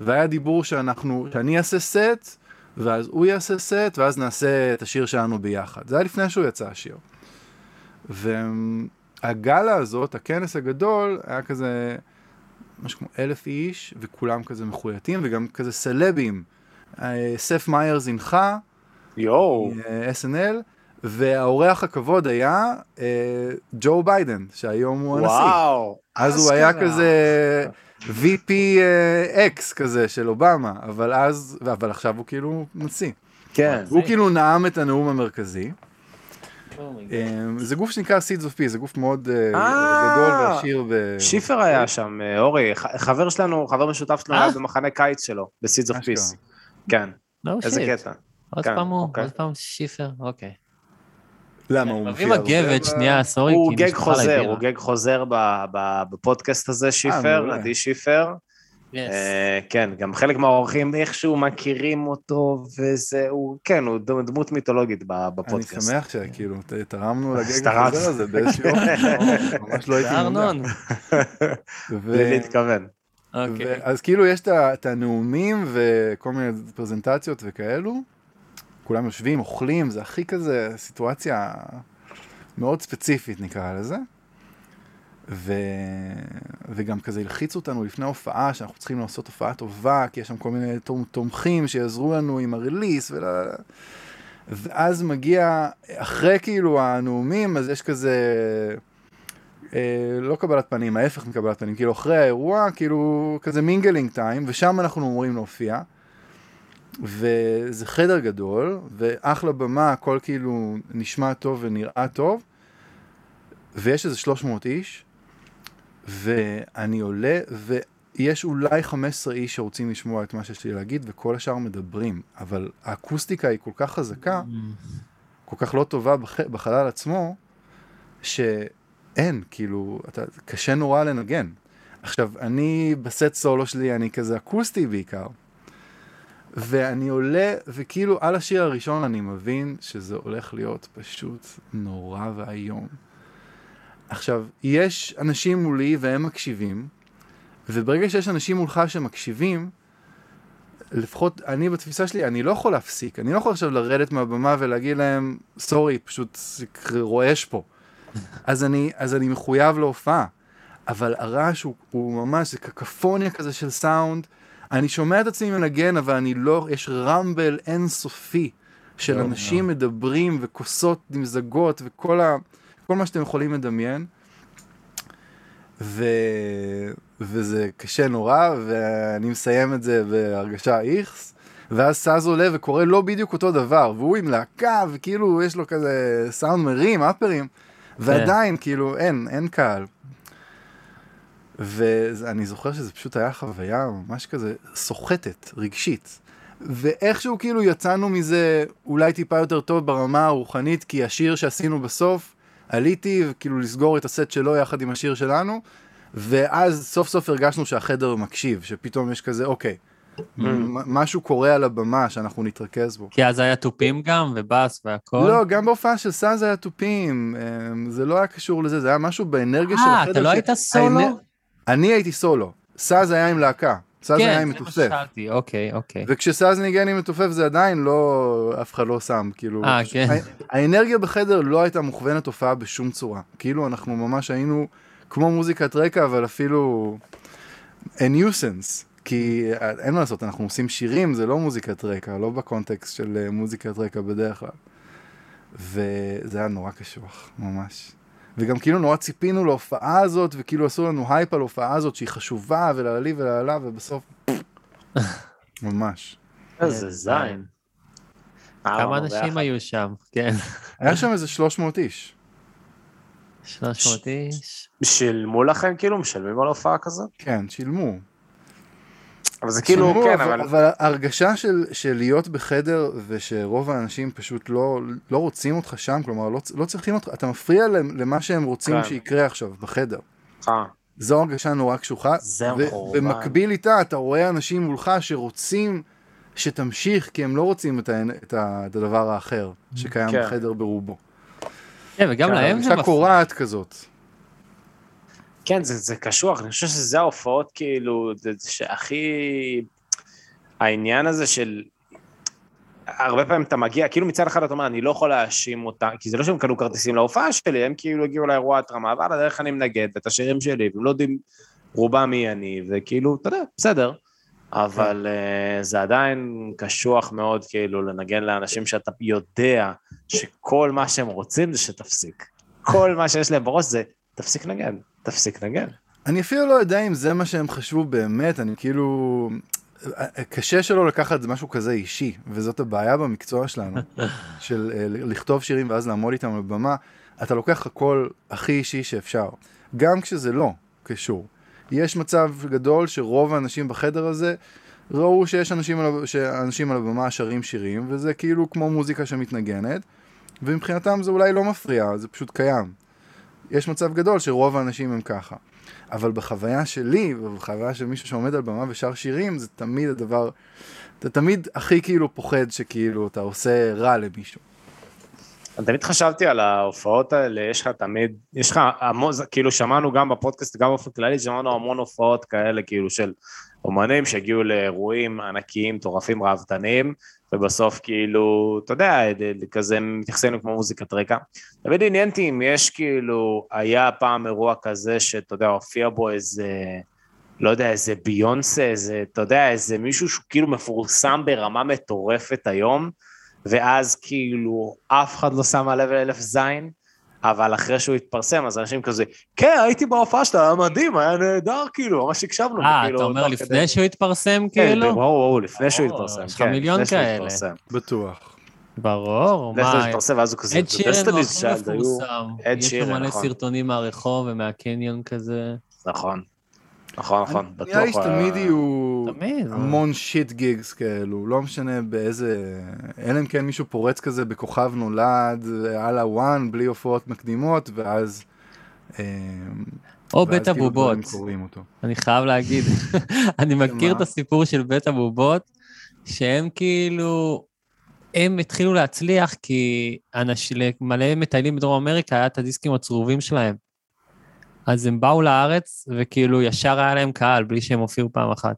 והיה דיבור שאנחנו, שאני אעשה סט, ואז הוא יעשה סט, ואז נעשה את השיר שלנו ביחד. זה היה לפני שהוא יצא השיר. והגלה הזאת, הכנס הגדול, היה כזה משהו כמו אלף איש, וכולם כזה מחויטים, וגם כזה סלבים. אה, סף מיירס הנחה, יואו. אה, SNL, והאורח הכבוד היה אה, ג'ו ביידן, שהיום הוא הנשיא. וואו. אז הוא היה. כזה VP אה, X כזה של אובמה, אבל אז, אבל עכשיו הוא כאילו נשיא. כן. הוא כאילו נאם את הנאום המרכזי. Oh אה, זה גוף שנקרא Seeds of Peace, זה גוף מאוד אה, אה, גדול ועשיר. שיפר היה שם, אה, אורי, חבר שלנו, חבר משותף שלנו? היה במחנה קיץ שלו, ב Seeds of אשכרה. Peace. כן, איזה קטע. עוד כן, פעם הוא, אוקיי. עוד פעם שיפר, אוקיי. למה הוא מביא מופיע? מגבת, ב- שנייה, sorry, הוא גאג חוזר. הוא גאג חוזר ב- ב- בפודקאסט הזה, שיפר. עדי שיפר. Yes. אה, כן, גם חלק מהאורחים איכשהו מכירים אותו, וזה, הוא, כן, הוא דמ- דמות מיתולוגית ב- אני בפודקאסט. שמח שכאילו תרמנו לגג תרמת. החוזר הזה באיזשהו אופן, ממש לא הייתי. ארנון. בלי להתכוון. אוקיי. אז כאילו יש את הנאומים וכל מיני פרזנטציות וכאלו, כולם יושבים, אוכלים, זה הכי כזה סיטואציה מאוד ספציפית נקרא לזה. ו... וגם כזה הלחיצו אותנו לפני הופעה, שאנחנו צריכים לעשות הופעה טובה, כי יש שם כל מיני תומ- תומכים שיעזרו לנו עם ה release, ול... ואז מגיע, אחרי כאילו הנאומים, אז יש כזה, אה, לא קבלת פנים, ההפך מקבלת פנים, כאילו אחרי האירוע, כאילו כזה mingling time, ושם אנחנו אמורים להופיע. וזה חדר גדול, ואחלה במה, הכל כאילו נשמע טוב ונראה טוב, ויש איזה 300 איש, ואני עולה, ויש אולי 15 איש שרוצים לשמוע את מה שיש לי להגיד, וכל השאר מדברים, אבל האקוסטיקה היא כל כך חזקה, כל כך לא טובה בח... בחלל עצמו, שאין, כאילו, אתה, קשה נורא לנגן. עכשיו, אני בסט סולו שלי, אני כזה אקוסטי בעיקר. ואני עולה, וכאילו על השיר הראשון אני מבין שזה הולך להיות פשוט נורא ואיום. עכשיו, יש אנשים מולי והם מקשיבים, וברגע שיש אנשים מולך שמקשיבים, לפחות אני בתפיסה שלי, אני לא יכול להפסיק. אני לא יכול עכשיו לרדת מהבמה ולהגיד להם, סורי, פשוט רועש פה. אז אני, אז אני מחויב להופעה. אבל הרעש הוא, הוא ממש, זה קקפוניה כזה של סאונד. אני שומע את עצמי מנגן, אבל אני לא, יש רמבל אינסופי של אנשים מדברים וכוסות נמזגות וכל ה, כל מה שאתם יכולים לדמיין. ו... וזה קשה נורא, ואני מסיים את זה בהרגשה איכס, ואז סאז עולה וקורא לא בדיוק אותו דבר, והוא עם להקה, וכאילו יש לו כזה סאונד מרים, אפרים, ועדיין, כאילו, אין, אין קהל. ואני זוכר שזה פשוט היה חוויה ממש כזה סוחטת, רגשית. ואיכשהו כאילו יצאנו מזה אולי טיפה יותר טוב ברמה הרוחנית, כי השיר שעשינו בסוף, עליתי וכאילו לסגור את הסט שלו יחד עם השיר שלנו, ואז סוף סוף הרגשנו שהחדר מקשיב, שפתאום יש כזה, אוקיי, משהו קורה על הבמה שאנחנו נתרכז בו. כי אז היה תופים גם, ובאס והכל? לא, גם בהופעה של סאז היה תופים, אמ, זה לא היה קשור לזה, זה היה משהו באנרגיה של החדר. אה, אתה לא היית סולו? אני הייתי סולו, סאז היה עם להקה. סאז היה עם מתופף. כן, זה מה ששאלתי, אוקיי, אוקיי. וכשסאז ניגן עם מתופף זה עדיין לא, אף אחד לא שם, כאילו, אה, כן. האנרגיה בחדר לא הייתה מוכוונת הופעה בשום צורה. כאילו אנחנו ממש היינו כמו מוזיקת רקע, אבל אפילו a nuisance. כי אין מה לעשות, אנחנו עושים שירים, זה לא מוזיקת רקע, לא בקונטקסט של אה, מוזיקת רקע בדרך כלל. וזה היה נורא קשוח, ממש. וגם כאילו נורא ציפינו להופעה הזאת, וכאילו עשו לנו הייפ על ההופעה הזאת שהיא חשובה, ולעלי ולעלה, ובסוף... ממש. איזה זין. כמה אנשים היו שם, כן. היה שם איזה 300 איש. 300 איש. שילמו לכם כאילו? משלמים על הופעה כזאת? כן, שילמו. אבל זה כאילו, שילמו, כן, אבל... אבל... אבל ההרגשה של, של להיות בחדר ושרוב האנשים פשוט לא, לא רוצים אותך שם, כלומר לא, לא צריכים אותך, אתה מפריע להם למה שהם רוצים כן. שיקרה עכשיו בחדר. אה, זו הרגשה נורא קשוחה. זה ו- מחורבן. במקביל איתה אתה רואה אנשים מולך שרוצים שתמשיך, כי הם לא רוצים את, ה- את, ה- את הדבר האחר שקיים כן. בחדר ברובו. כן, וגם כן, להם זה הרגשה מפריע. קורעת כזאת. כן, זה, זה קשוח, אני חושב שזה ההופעות כאילו, זה, זה שהכי... העניין הזה של... הרבה פעמים אתה מגיע, כאילו מצד אחד אתה אומר, אני לא יכול להאשים אותם, כי זה לא שהם קנו כרטיסים להופעה שלי, הם כאילו הגיעו לאירוע התרמה, ועל הדרך אני מנגד את השירים שלי, והם לא יודעים רובם מי אני, וכאילו, אתה יודע, בסדר. אבל uh, זה עדיין קשוח מאוד, כאילו, לנגן לאנשים שאתה יודע שכל מה שהם רוצים זה שתפסיק. כל מה שיש להם בראש זה, תפסיק לנגן, תפסיק לנגן. אני אפילו לא יודע אם זה מה שהם חשבו באמת, אני כאילו... קשה שלא לקחת משהו כזה אישי, וזאת הבעיה במקצוע שלנו, של אה, לכתוב שירים ואז לעמוד איתם על במה, אתה לוקח הכל הכי אישי שאפשר, גם כשזה לא קשור. יש מצב גדול שרוב האנשים בחדר הזה ראו שיש אנשים על, שאנשים על הבמה שרים שירים, וזה כאילו כמו מוזיקה שמתנגנת, ומבחינתם זה אולי לא מפריע, זה פשוט קיים. יש מצב גדול שרוב האנשים הם ככה. אבל בחוויה שלי, ובחוויה של מישהו שעומד על במה ושר שירים, זה תמיד הדבר, אתה תמיד הכי כאילו פוחד שכאילו אתה עושה רע למישהו. אני תמיד חשבתי על ההופעות האלה, יש לך תמיד, יש לך המון, כאילו שמענו גם בפודקאסט, גם באופן כללי, שמענו המון הופעות כאלה, כאילו של אומנים שהגיעו לאירועים ענקיים, מטורפים, ראוותניים, ובסוף כאילו, אתה יודע, כזה מתייחסים כמו מוזיקת רקע. תמיד עניין אותי אם יש כאילו, היה פעם אירוע כזה שאתה יודע, הופיע בו איזה, לא יודע, איזה ביונסה, איזה, אתה יודע, איזה מישהו שהוא כאילו מפורסם ברמה מטורפת היום, ואז כאילו אף אחד לא שם לב לאלף זין, אבל אחרי שהוא התפרסם, אז אנשים כזה, כן, הייתי בהופעה שלו, היה מדהים, היה נהדר, כאילו, ממש הקשבנו. אה, אתה אומר תוך לפני כדי- שהוא התפרסם, כן, כאילו? ברור, ברור, לפני שהוא התפרסם. יש לך כן, מיליון כאלה. בטוח. ברור, לפני שהוא מה, התפרסם, ואז הוא כזה, אד "The שירן הוא הכי Child" היו... מפורסם. אד יש שירן, לו מלא נכון. סרטונים מהרחוב ומהקניון כזה. נכון. נכון, נכון, בטוח. נראה לי שתמיד יהיו תמיד. המון שיט גיגס כאלו, לא משנה באיזה... אלא אם כן מישהו פורץ כזה בכוכב נולד, על הוואן, בלי הופעות מקדימות, ואז... אה, או ואז בית כאילו הבובות. אני חייב להגיד, אני מכיר? את הסיפור של בית הבובות, שהם כאילו, הם התחילו להצליח כי אנש, למלא מטיילים בדרום אמריקה היה את הדיסקים הצרובים שלהם. אז הם באו לארץ, וכאילו ישר היה להם קהל, בלי שהם הופיעו פעם אחת.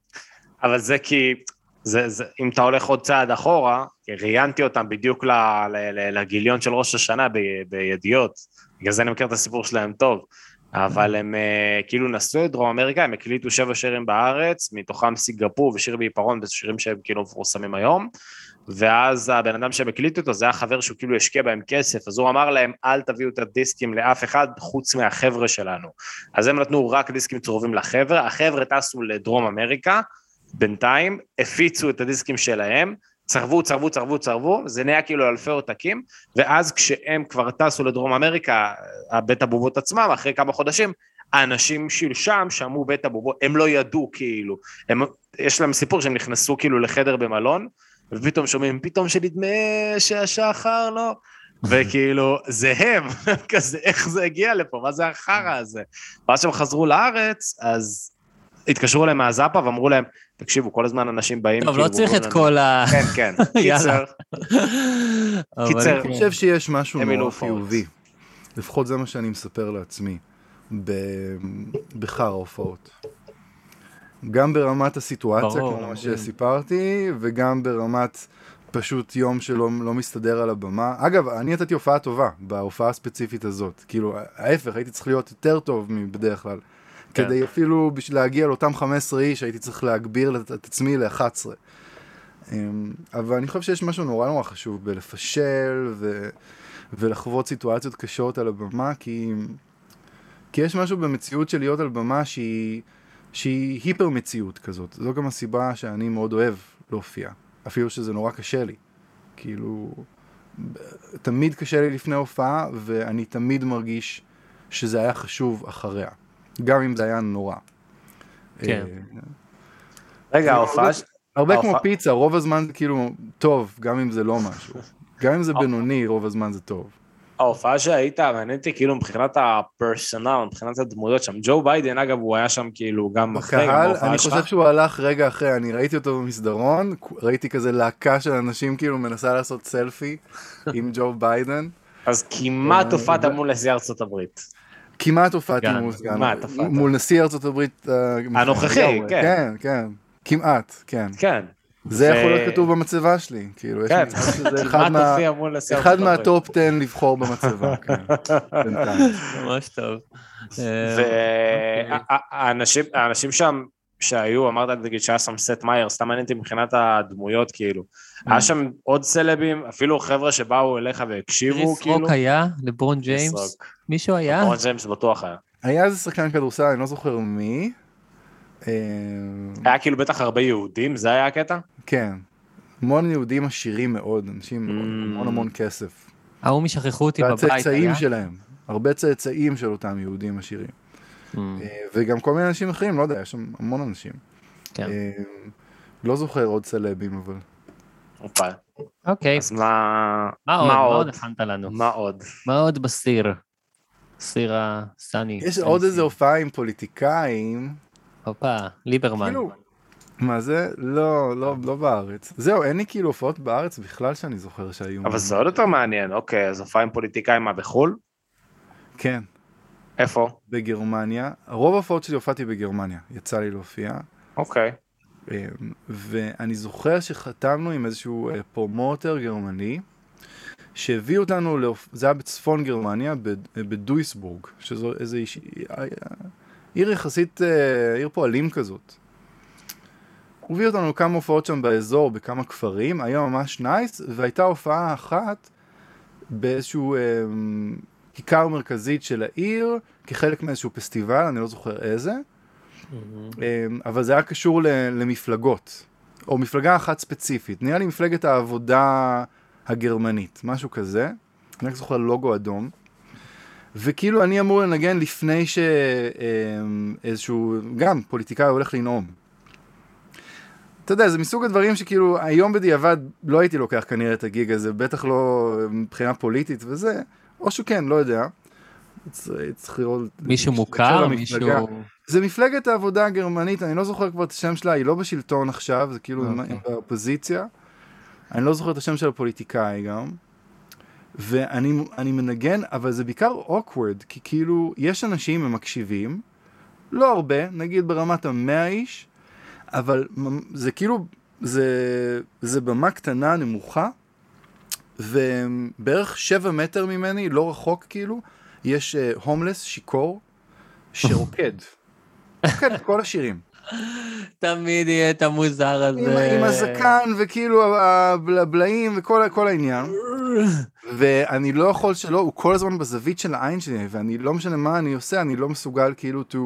אבל זה כי, זה, זה, אם אתה הולך עוד צעד אחורה, ראיינתי אותם בדיוק ל, ל, ל, לגיליון של ראש השנה ב, בידיעות, בגלל זה אני מכיר את הסיפור שלהם טוב, אבל הם uh, כאילו נסעו לדרום אמריקה, הם הקליטו שבע שירים בארץ, מתוכם סיגפור ושיר בעיפרון, וזה שירים שהם כאילו מפורסמים היום, ואז הבן אדם שהם הקליטו אותו, זה היה חבר שהוא כאילו השקיע בהם כסף, אז הוא אמר להם, אל תביאו את הדיסקים לאף אחד חוץ מהחבר'ה שלנו. אז הם נתנו רק דיסקים צרובים לחבר'ה, החבר'ה טסו לדרום אמריקה, בינתיים הפיצו את הדיסקים שלהם, צרבו, צרבו, צרבו, צרבו, זה נהיה כאילו אלפי עותקים, ואז כשהם כבר טסו לדרום אמריקה, בית הבובות עצמם, אחרי כמה חודשים, האנשים של שם שמעו בית הבובות, הם לא ידעו כאילו, הם, יש להם סיפור שהם נכנסו כאילו לחדר במלון, ופתאום שומעים, פתאום שנדמה שהשחר לא, וכאילו, זה הם, כזה, איך זה הגיע לפה, מה זה החרא הזה? ואז שהם חזרו לארץ, אז התקשרו אליהם מהזאפה ואמרו להם, תקשיבו, כל הזמן אנשים באים, טוב, כאילו, לא צריך את כל ה... כן, כן. קיצר, קיצר, אני כן. חושב שיש משהו נורא הופעות. חיובי. לפחות זה מה שאני מספר לעצמי. בחר ההופעות. גם ברמת הסיטואציה, ברור, כמו מה. שסיפרתי, וגם ברמת פשוט יום שלא לא מסתדר על הבמה. אגב, אני נתתי הופעה טובה בהופעה הספציפית הזאת. כאילו, ההפך, הייתי צריך להיות יותר טוב מבדרך כלל. כן. כדי אפילו בשביל להגיע לאותם 15 איש, הייתי צריך להגביר את את עצמי ל-11. אמ, אבל אני חושב שיש משהו נורא נורא חשוב בלפשל ו... ולחוות סיטואציות קשות על הבמה, כי... כי יש משהו במציאות של להיות על במה שהיא, שהיא היפר מציאות כזאת. זו גם הסיבה שאני מאוד אוהב להופיע, אפילו שזה נורא קשה לי. כאילו, תמיד קשה לי לפני הופעה, ואני תמיד מרגיש שזה היה חשוב אחריה, גם אם זה היה נורא. כן. אה, רגע, ההופעה, ש- הרבה כמו ההופעה- פיצה, רוב הזמן זה כאילו טוב, גם אם זה לא משהו. גם אם זה בינוני, רוב הזמן זה טוב. ההופעה שהיית, מעניין אותי כאילו מבחינת הפרסונל, מבחינת הדמויות שם, ג'ו ביידן אגב, הוא היה שם כאילו גם אחרי, גם בהופעה אני שלך. חושב שהוא הלך רגע אחרי, אני ראיתי אותו במסדרון, ראיתי כזה להקה של אנשים כאילו מנסה לעשות סלפי עם ג'ו ביידן. אז כמעט הופעת מול נשיא ארצות הברית. כמעט הופעתי מול סגן. מול נשיא ארצות הברית. הנוכחי, כן. כן, כן. כמעט, כן. כן. זה יכול להיות כתוב במצבה שלי, כאילו, יש כן, מצב שזה אחד. מה top 10 לבחור במצבה, כן. ממש טוב. אה, אוקיי. והאנשים שם שהיו, אמרת נגיד שהיה שם סת' מאייר, סתם מעניין אותי מבחינת הדמויות כאילו. Mm. היה שם עוד סלבים, אפילו חבר'ה שבאו אליך והקשיבו קריס כאילו. רוק היה? לברון ג'יימס? מישהו היה? ברון ג'יימס בטוח היה. היה איזה שחקן כדורסל, אני לא זוכר מי. אה, היה כאילו בטח הרבה יהודים, זה היה הקטע? כן. המון יהודים עשירים מאוד, אנשים עם Mm. המון המון כסף. ההוא משכחו אותי בבית, והצאצאים? שלהם, הרבה צאצאים של אותם יהודים עשירים. Mm, אה, וגם כל מיני אנשים אחרים, לא יודע, יש שם המון אנשים. כן. אה, לא זוכר עוד סלבים, אבל... הופה. אוקיי, אז מה... מה עוד? מה מה עוד? עוד הכנת לנו? מה עוד? מה עוד בסיר? סיר הסני. יש עוד איזה הופעה עם פוליטיקאים, הופה, ליברמן. כאילו... מה זה? לא, לא, לא בארץ. זהו, אין לי כאילו הופעות בארץ בכלל שאני זוכר שהיו. אבל זה עוד יותר מעניין, אוקיי, אז הופעה עם פוליטיקאים מה בחו"ל? כן, איפה? בגרמניה. רוב ההופעות שלי הופעתי בגרמניה, יצא לי להופיע. אוקיי. אמ, ואני זוכר שחתמנו עם איזשהו אה, promoter גרמני, שהביא אותנו, להופ... זה היה בצפון גרמניה, בד- בדויסבורג, שזו איזה איש... אה, עיר יחסית, אה, עיר פועלים כזאת. הוא הביא אותנו לכמה הופעות שם באזור, בכמה כפרים, היה ממש nice, והייתה הופעה אחת באיזשהו, אמ, כיכר מרכזית של העיר, כחלק מאיזשהו פסטיבל, אני לא זוכר איזה, אמ, אבל זה היה קשור ל- למפלגות, או מפלגה אחת ספציפית, נראה לי מפלגת העבודה הגרמנית, משהו כזה, אני רק זוכר לוגו אדום. וכאילו אני אמור לנגן לפני שאיזשהו, גם פוליטיקאי הולך לנאום. אתה יודע, זה מסוג הדברים שכאילו היום בדיעבד לא הייתי לוקח כנראה את הגיג הזה, בטח לא מבחינה פוליטית וזה, או שכן, לא יודע. צריך- לראות... מישהו מוכר? מישהו... זה מפלגת העבודה הגרמנית, אני לא זוכר כבר את השם שלה, היא לא בשלטון עכשיו, זה כאילו אוקיי. היא באופוזיציה. אני לא זוכר את השם של הפוליטיקאי גם. ואני אני מנגן, אבל זה בעיקר awkward, כי כאילו, יש אנשים, הם מקשיבים, לא הרבה, נגיד ברמת המאה איש, אבל זה כאילו, זה, זה במה קטנה, נמוכה, ובערך שבע מטר ממני, לא רחוק כאילו, יש הומלס, שיכור, שרוקד. רוקד את כל השירים. תמיד יהיה את המוזר הזה. עם, עם הזקן וכאילו הבלעים וכל כל העניין. ואני לא יכול שלא, הוא כל הזמן בזווית של העין שלי, ואני לא משנה מה אני עושה, אני לא מסוגל כאילו to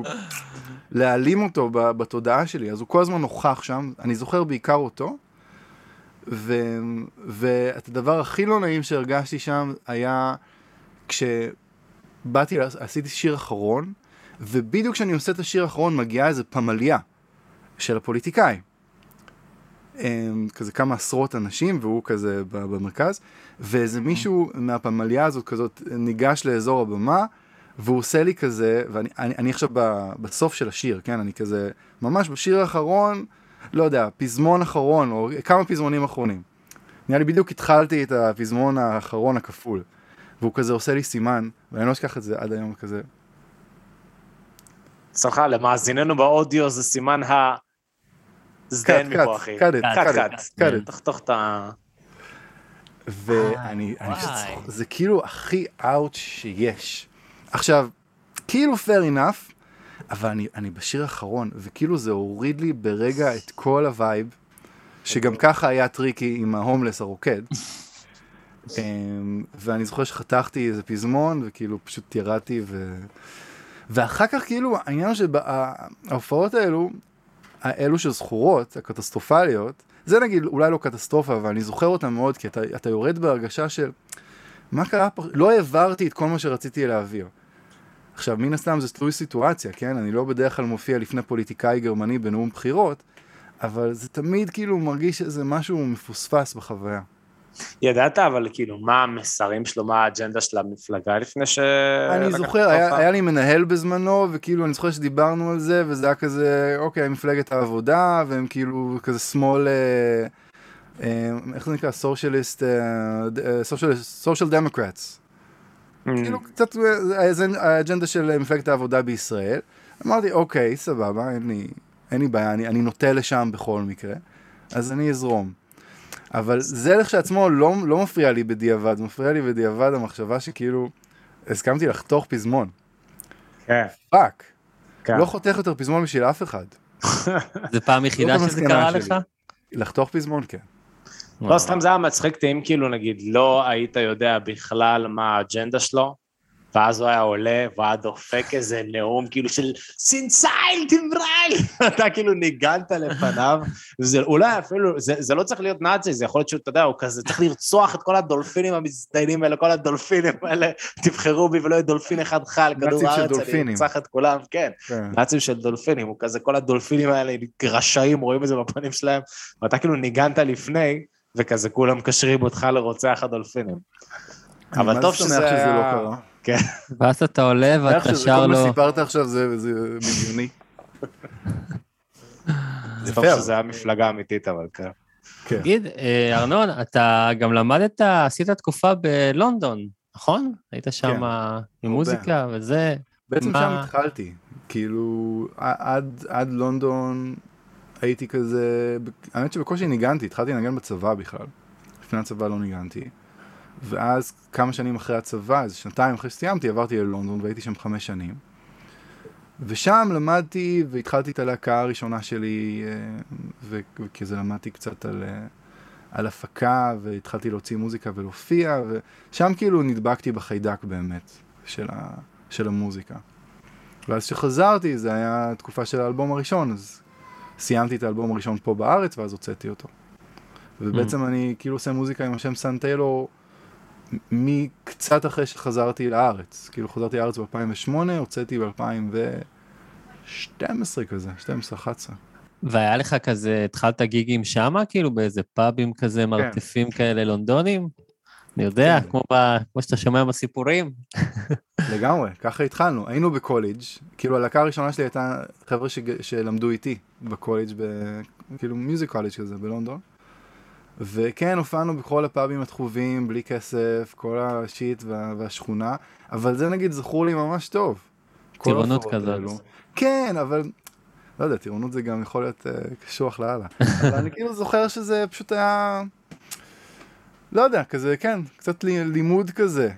להעלים אותו בתודעה שלי, אז הוא כל הזמן נוכח שם, אני זוכר בעיקר אותו. ו, ואת הדבר הכי לא נעים שהרגשתי שם היה כשבאתי, עשיתי שיר אחרון, ובדיוק כשאני עושה את השיר האחרון מגיעה איזה פמליה של הפוליטיקאי. כזה כמה עשרות אנשים, והוא כזה במרכז, ואיזה מישהו מהפמליה הזאת כזאת ניגש לאזור הבמה, והוא עושה לי כזה, ואני אני, אני עכשיו ב, בסוף של השיר, כן? אני כזה, ממש בשיר האחרון, לא יודע, פזמון אחרון, או כמה פזמונים אחרונים. נראה לי בדיוק התחלתי את הפזמון האחרון הכפול, והוא כזה עושה לי סימן, ואני לא אשכח את זה עד היום כזה. סליחה, למאזיננו באודיו זה סימן ה... זדיין מפה, אחי. it, cut it. תחתוך את ה... ואני. צוחק, זה כאילו הכי out שיש. עכשיו, כאילו fair enough, אבל אני, אני בשיר האחרון, וכאילו זה הוריד לי ברגע את כל ה vibe, שגם ככה היה tricky עם ההומלס הרוקד. אמ, ואני זוכר שחתכתי איזה פזמון, וכאילו פשוט ירדתי, ו... ואחר כך כאילו, העניין הוא שההופעות האלו, האלו שזכורות, הקטסטרופליות, זה נגיד אולי לא קטסטרופה, אבל אני זוכר אותם מאוד, כי אתה, אתה יורד בהרגשה של מה קרה פה, לא העברתי את כל מה שרציתי להעביר. עכשיו, מן הסתם זה תלוי סיטואציה, כן? אני לא בדרך כלל מופיע לפני פוליטיקאי גרמני בנאום בחירות, אבל זה תמיד כאילו מרגיש שזה משהו מפוספס בחוויה. ידעת אבל כאילו מה המסרים שלו, מה האג'נדה של המפלגה לפני ש... אני זוכר, היה? היה לי מנהל בזמנו, וכאילו אני זוכר שדיברנו על זה, וזה היה כזה, אוקיי, מפלגת העבודה, והם כאילו כזה שמאל, אה, אה, איך זה נקרא? socialist, social democrats. Mm. כאילו קצת אה, זה האג'נדה של מפלגת העבודה בישראל. אמרתי, אוקיי, סבבה, אין לי, אין לי בעיה, אני, אני נוטה לשם בכל מקרה, אז אני אזרום. אבל זה לכשעצמו לא, לא מפריע לי בדיעבד, זה מפריע לי בדיעבד המחשבה שכאילו הסכמתי לחתוך פזמון. כן, fuck. כן. לא חותך יותר פזמון בשביל אף אחד. זה פעם יחידה זאת שזה קרה שלי. לך? לחתוך פזמון, כן. לא, סתם זה היה מצחיק אם כאילו נגיד לא היית יודע בכלל מה האג'נדה שלו, ואז הוא היה עולה והיה דופק איזה נאום כאילו של Sieg Heil תמרייל, אתה כאילו ניגנת לפניו, זה אולי אפילו, זה, זה לא צריך להיות נאצי, זה יכול להיות שהוא, אתה יודע, הוא כזה צריך לרצוח את כל הדולפינים המזדיינים האלה, כל הדולפינים האלה, תבחרו בי ולא יהיה דולפין אחד חי כדור הארץ, אני. ארצח את כולם, כן. כן. נאצים של דולפינים, הוא כזה, כל הדולפינים האלה רשעים, רואים את זה בפנים שלהם, ואתה כאילו ניגנת לפני, וכזה כולם מקשרים אותך לרוצח הדולפינים. אבל טוב שזה שזה לא היה- קרה. כן. ואז אתה עולה ואתה שר כל מה לו, שסיפרת עכשיו זה זה בדיוני. זה טוב. שזה היה מפלגה אמיתית, אבל כן. תגיד, אה, ארנון, אתה גם למדת, עשית תקופה בלונדון, נכון? היית שם עם מוזיקה וזה. בעצם שם התחלתי. כאילו, עד לונדון הייתי כזה, האמת שבקושי ניגנתי, התחלתי לנגן בצבא בכלל. לפני הצבא לא ניגנתי. ואז כמה שנים אחרי הצבא, איזה שנתיים אחרי שסיימתי, עברתי ללונדון והייתי שם חמש שנים. ושם למדתי והתחלתי את הלהקה הראשונה שלי, אה, וכזה למדתי קצת על, אה, על הפקה, והתחלתי להוציא מוזיקה ולהופיע, ושם כאילו נדבקתי בחיידק באמת. של, ה, של המוזיקה. ואז כשחזרתי, זה היה תקופה של האלבום הראשון, אז סיימתי את האלבום הראשון פה בארץ, ואז הוצאתי אותו. ובעצם אני כאילו עושה מוזיקה עם השם סן טיילור מקצת אחרי שחזרתי לארץ. כאילו חזרתי לארץ ב-2008, הוצאתי ב-2012 כזה, 12-11. והיה לך כזה, התחלת גיגים שמה, כאילו באיזה פאבים כזה, מרתפים כאלה לונדונים? אני יודע, כן. כמו, ב, כמו שאתה שומע בסיפורים. לגמרי, ככה התחלנו. היינו בקולג', כאילו הלהקה הראשונה שלי הייתה חבר'ה שג- שלמדו איתי בקולג', ב... כאילו מיוזיק קולג' כזה בלונדון. וכן, הופענו בכל הפאבים התחובים, בלי כסף, כל השיט וה... והשכונה, אבל זה נגיד זכור לי ממש טוב. טירונות כזאת. כן, אבל... לא יודע, טירונות זה גם יכול להיות uh, קשוח לאללה. אבל אני כאילו זוכר שזה פשוט היה... לא יודע, כזה, כן, קצת לי- לימוד כזה.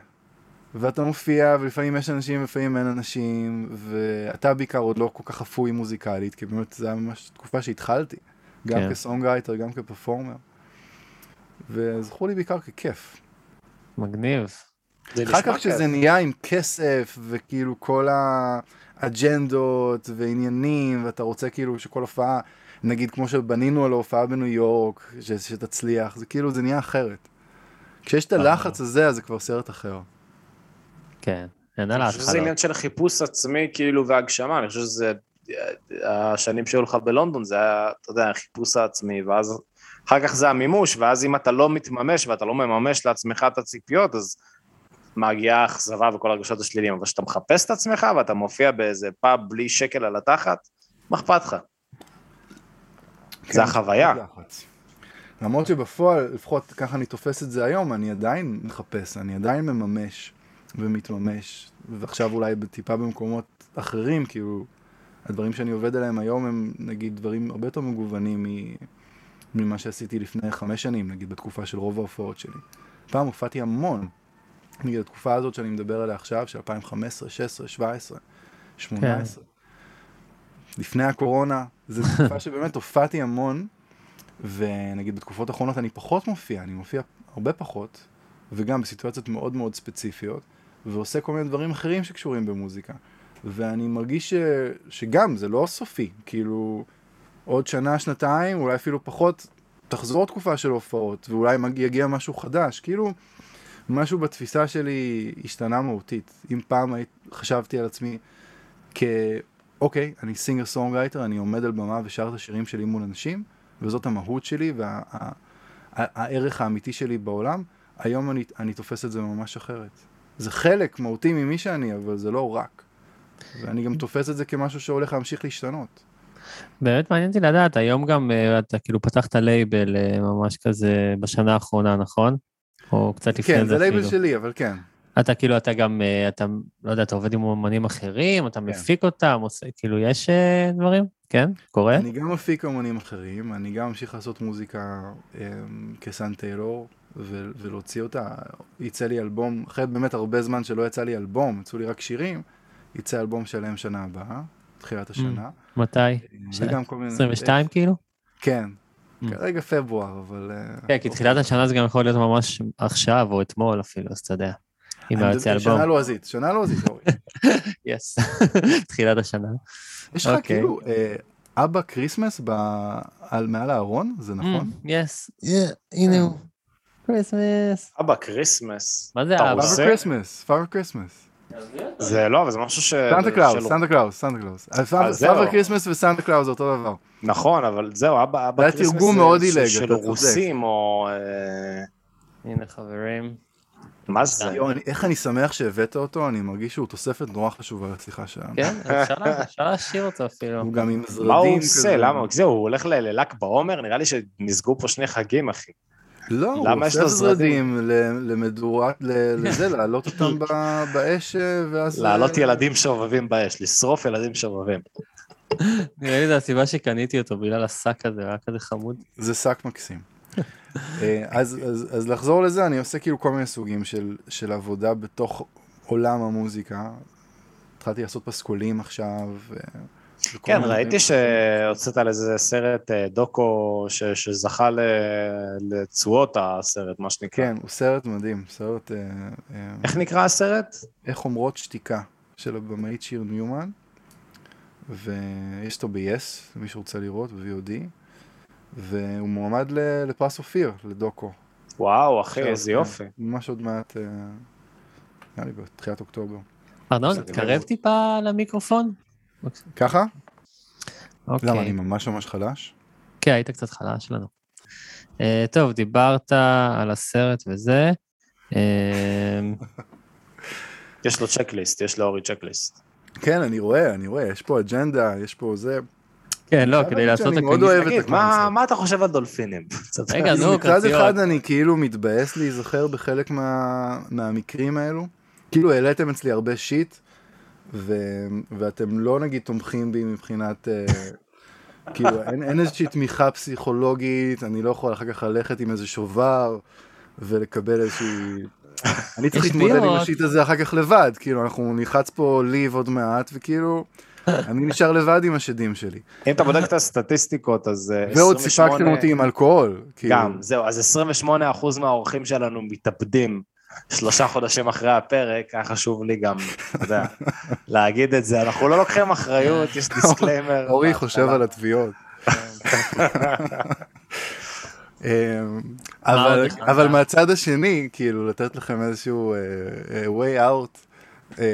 ואתה מופיע, ולפעמים יש אנשים, ולפעמים אין אנשים, ואתה בעיקר עוד לא כל כך אפוי מוזיקלית, כי באמת זו הייתה ממש תקופה שהתחלתי, גם כן. כסונגרייטר, גם כפרפורמר. וזכור לי בעיקר ככיף. מגניב. אחר כך כיף. נהיה עם כסף, וכאילו כל האג'נדות ועניינים, ואתה רוצה כאילו שכל הופעה, נגיד כמו שבנינו על ההופעה בניו יורק, ש- שתצליח, זה כאילו, זה נהיה אחרת. כשיש את הלחץ הזה, אז זה כבר סרט אחר. כן, אין על אני חושב שזה. עניין של חיפוש עצמי כאילו והגשמה, אני חושב שזה, השנים שהיו לך בלונדון זה היה, אתה יודע, החיפוש העצמי, ואז אחר כך זה המימוש, ואז אם אתה לא מתממש ואתה לא מממש לעצמך את הציפיות, אז מגיעה האכזבה וכל הרגשות השליליים, אבל כשאתה מחפש את עצמך ואתה מופיע באיזה פאב בלי שקל על התחת, מה אכפת לך? כן, זה החוויה. למרות שבפועל, לפחות ככה אני תופס את זה היום, אני עדיין מחפש, אני עדיין מממש ומתממש, ועכשיו אולי טיפה במקומות אחרים, כאילו, הדברים שאני עובד עליהם היום הם נגיד דברים הרבה יותר מגוונים מ- ממה שעשיתי לפני חמש שנים, נגיד בתקופה של רוב ההופעות שלי. פעם הופעתי המון, נגיד התקופה הזאת שאני מדבר עליה עכשיו, של 2015, 16, 17, 18. לפני הקורונה, זו תקופה שבאמת הופעתי המון, ונגיד בתקופות האחרונות אני פחות מופיע, אני מופיע הרבה פחות, וגם בסיטואציות מאוד מאוד ספציפיות, ועושה כל מיני דברים אחרים שקשורים במוזיקה. ואני מרגיש ש... שגם זה לא סופי, כאילו עוד שנה, שנתיים, אולי אפילו פחות, תחזור תקופה של הופעות, ואולי יגיע משהו חדש, כאילו משהו בתפיסה שלי השתנה מהותית. אם פעם חשבתי על עצמי כ... אוקיי, אני singer songwriter, אני עומד על במה ושר את השירים שלי מול אנשים, וזאת המהות שלי והערך האמיתי שלי בעולם, היום אני, אני תופס את זה ממש אחרת. זה חלק מהותי ממי שאני, אבל זה לא רק. ואני גם תופס את זה כמשהו שהולך להמשיך להשתנות. באמת מעניין אותי לדעת, היום גם אה, אתה כאילו פתחת לייבל אה, ממש כזה בשנה האחרונה, נכון? או קצת לפני כן, זה זה אפילו. לייבל שלי, אבל כן. אתה כאילו, אתה גם, אה, אתה, לא יודע, אתה עובד עם אומנים אחרים, אתה מפיק אותם, עושה, כאילו, יש דברים? כן? קורה? אני גם מפיק אמנים אחרים, אני גם ממשיך לעשות מוזיקה כסן טיילור ו- ולהוציא אותה. יצא לי אלבום, אחרי באמת הרבה זמן שלא יצא לי אלבום, יצאו לי רק שירים, יצא אלבום שלם שנה הבאה, תחילת השנה. מתי? וגם כל מיני... 22 כאילו? כן, Mm. כרגע פברואר, אבל... אה, כן, כי תחילת השנה זה גם יכול להיות ממש עכשיו או אתמול אפילו, אז אתה יודע. אם היה יוצא אלבום. שנה לועזית, שנה לועזית, אורי. yes. תחילת השנה. יש לך אוקיי. כאילו אה, אבא Christmas מעל הארון, זה נכון? yes. הנה הוא. Christmas. אבא, Christmas. מה זה אבא? עושה? Christmas, Father Christmas. זה לא, אבל זה משהו ש... סנטה קלאוס, סנטה קלאוס, סנטה קלאוס. Father Christmas וסנטה קלאוס זה אותו דבר. נכון, אבל זהו, אבא, אבא זה תרגום מאוד של- עילג, של. רוסים או... אה, הנה חברים. מה זה? איך אני שמח שהבאת אותו, אני מרגיש שהוא תוספת נורא חשובה לשיחה שלנו. כן, אפשר לה- אפשר להשאיר אותו אפילו. הוא גם עם זרדים מה הוא כזה. עושה? למה? זהו, הוא הולך ל- לל"ג בעומר? נראה לי שנסגרו פה שני חגים, אחי. לא, הוא למה יש עושה זרדים? זרדים ל- למדורה, ל- לזה, להעלות אותם ב- באש, אה, ואז... להעלות אה, ילדים שובבים באש, לשרוף ילדים שובבים. נראה לי זו הסיבה שקניתי אותו, בגלל השק הזה, היה כזה חמוד. זה שק מקסים. אה, אז, אז, אז לחזור לזה, אני עושה כאילו כל מיני סוגים של, של עבודה בתוך עולם המוזיקה. התחלתי לעשות פסקולים עכשיו. כן, ראיתי. שהוצאת על איזה סרט אה, דוקו ש- שזכה ל- לתשואות הסרט, מה שנקרא. כן, הוא סרט מדהים, סרט, אה, אה, איך נקרא הסרט? איך אומרות שתיקה, של הבמאית שיר ניומן, ויש אותו ב-yes, למי שרוצה לראות, ב-VOD, והוא מועמד ל- לפרס אופיר, לדוקו. וואו, אחי, איזה כן, יופי. ממש עוד מעט, אה, נראה לי בתחילת אוקטובר. ארנון, תקרב. טיפה למיקרופון. ככה? אוקיי. למה, אני ממש ממש חלש? כן, היית קצת חלש לנו. Uh, טוב, דיברת על הסרט וזה. Uh, יש לו צ'קליסט, יש לאורי צ'קליסט. כן, אני רואה, אני רואה, יש פה אג'נדה, יש פה זה. כן, לא, כדי לעשות את הקונספט. מה אתה חושב על דולפינים? רגע, נו, מצד קרציות. אחד אני כאילו מתבאס להיזכר בחלק מה, מהמקרים האלו. כאילו העליתם אצלי הרבה שיט, ו, ואתם לא נגיד תומכים בי מבחינת... אה, כאילו אין, אין איזושהי תמיכה פסיכולוגית, אני לא יכול אחר כך ללכת עם איזה שובר ולקבל איזושהי... אני צריך להתמודד עם. השיט הזה אחר כך לבד, כאילו אנחנו נלחץ פה ליב עוד מעט, וכאילו אני נשאר לבד עם השדים שלי. אם אתה בודק את הסטטיסטיקות, אז אה, ועוד 28 סיפקתם אותי עם אלכוהול. כאילו. גם, זהו, אז 28% מהאורחים שלנו מתאבדים שלושה חודשים אחרי הפרק, היה חשוב לי גם, אתה יודע, להגיד את זה. אנחנו לא לוקחים אחריות, יש disclaimer. אורי חושב על התביעות. אבל, עוד אחד? אבל מהצד השני, כאילו, לתת לכם איזשהו אה, אה, way out אה,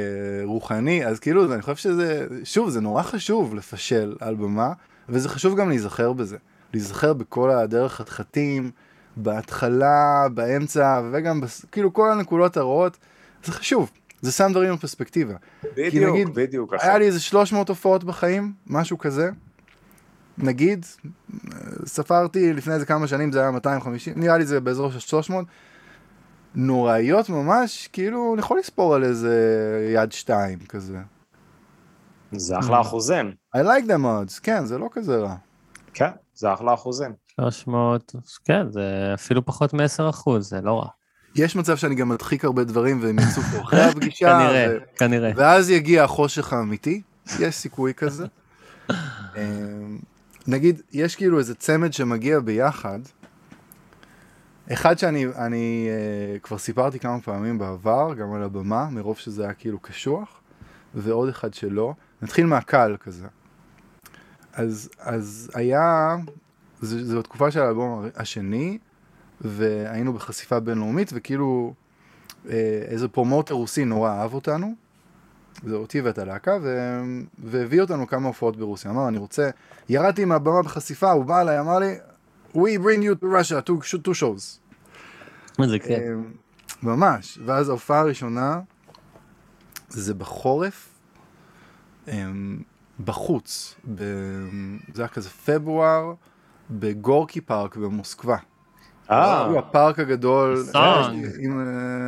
רוחני, אז כאילו, אני חושב שזה, שוב, זה נורא חשוב לפשל על במה, וזה חשוב גם להיזכר בזה. להיזכר בכל הדרך חתחתים, בהתחלה, באמצע, וגם, בס- כאילו, כל הנקודות הרעות, זה חשוב. זה שם דברים בפרספקטיבה. בדיוק, נגיד, בדיוק. היה לי איזה 300 הופעות בחיים, משהו כזה. נגיד, ספרתי לפני איזה כמה שנים זה היה 250, נראה לי זה באזור של 300. נוראיות ממש, כאילו, אני יכול לספור על איזה יד שתיים כזה. זה אחלה אחוזים. I like them odds, כן, זה לא כזה רע. כן, זה אחלה אחוזים. 300, כן, זה אפילו פחות מ-10 אחוז, זה לא רע. יש מצב שאני גם מדחיק הרבה דברים והם יצאו פה אחרי הפגישה, כנראה, ו- כנראה. ואז יגיע החושך האמיתי, יש סיכוי כזה. אמ, נגיד, יש כאילו איזה צמד שמגיע ביחד, אחד שאני אני, uh, כבר סיפרתי כמה פעמים בעבר, גם על הבמה, מרוב שזה היה כאילו קשוח, ועוד אחד שלא. נתחיל מהקל כזה. אז, אז היה, זו, זו התקופה של האלבום השני, והיינו בחשיפה בינלאומית, וכאילו אה, איזה פרומוטר רוסי נורא אהב אותנו, זה אותי ואת הלהקה, ו... והביא אותנו כמה הופעות ברוסיה. אמר, אני רוצה, ירדתי מהבמה בחשיפה, הוא בא אליי, אמר לי, We bring you to Russia, to, two shows. זה כן. ממש. ואז ההופעה הראשונה, זה בחורף, אה, בחוץ, ב... זה היה כזה פברואר, בגורקי פארק במוסקבה. אה, הוא הפארק הגדול. סונג. אה,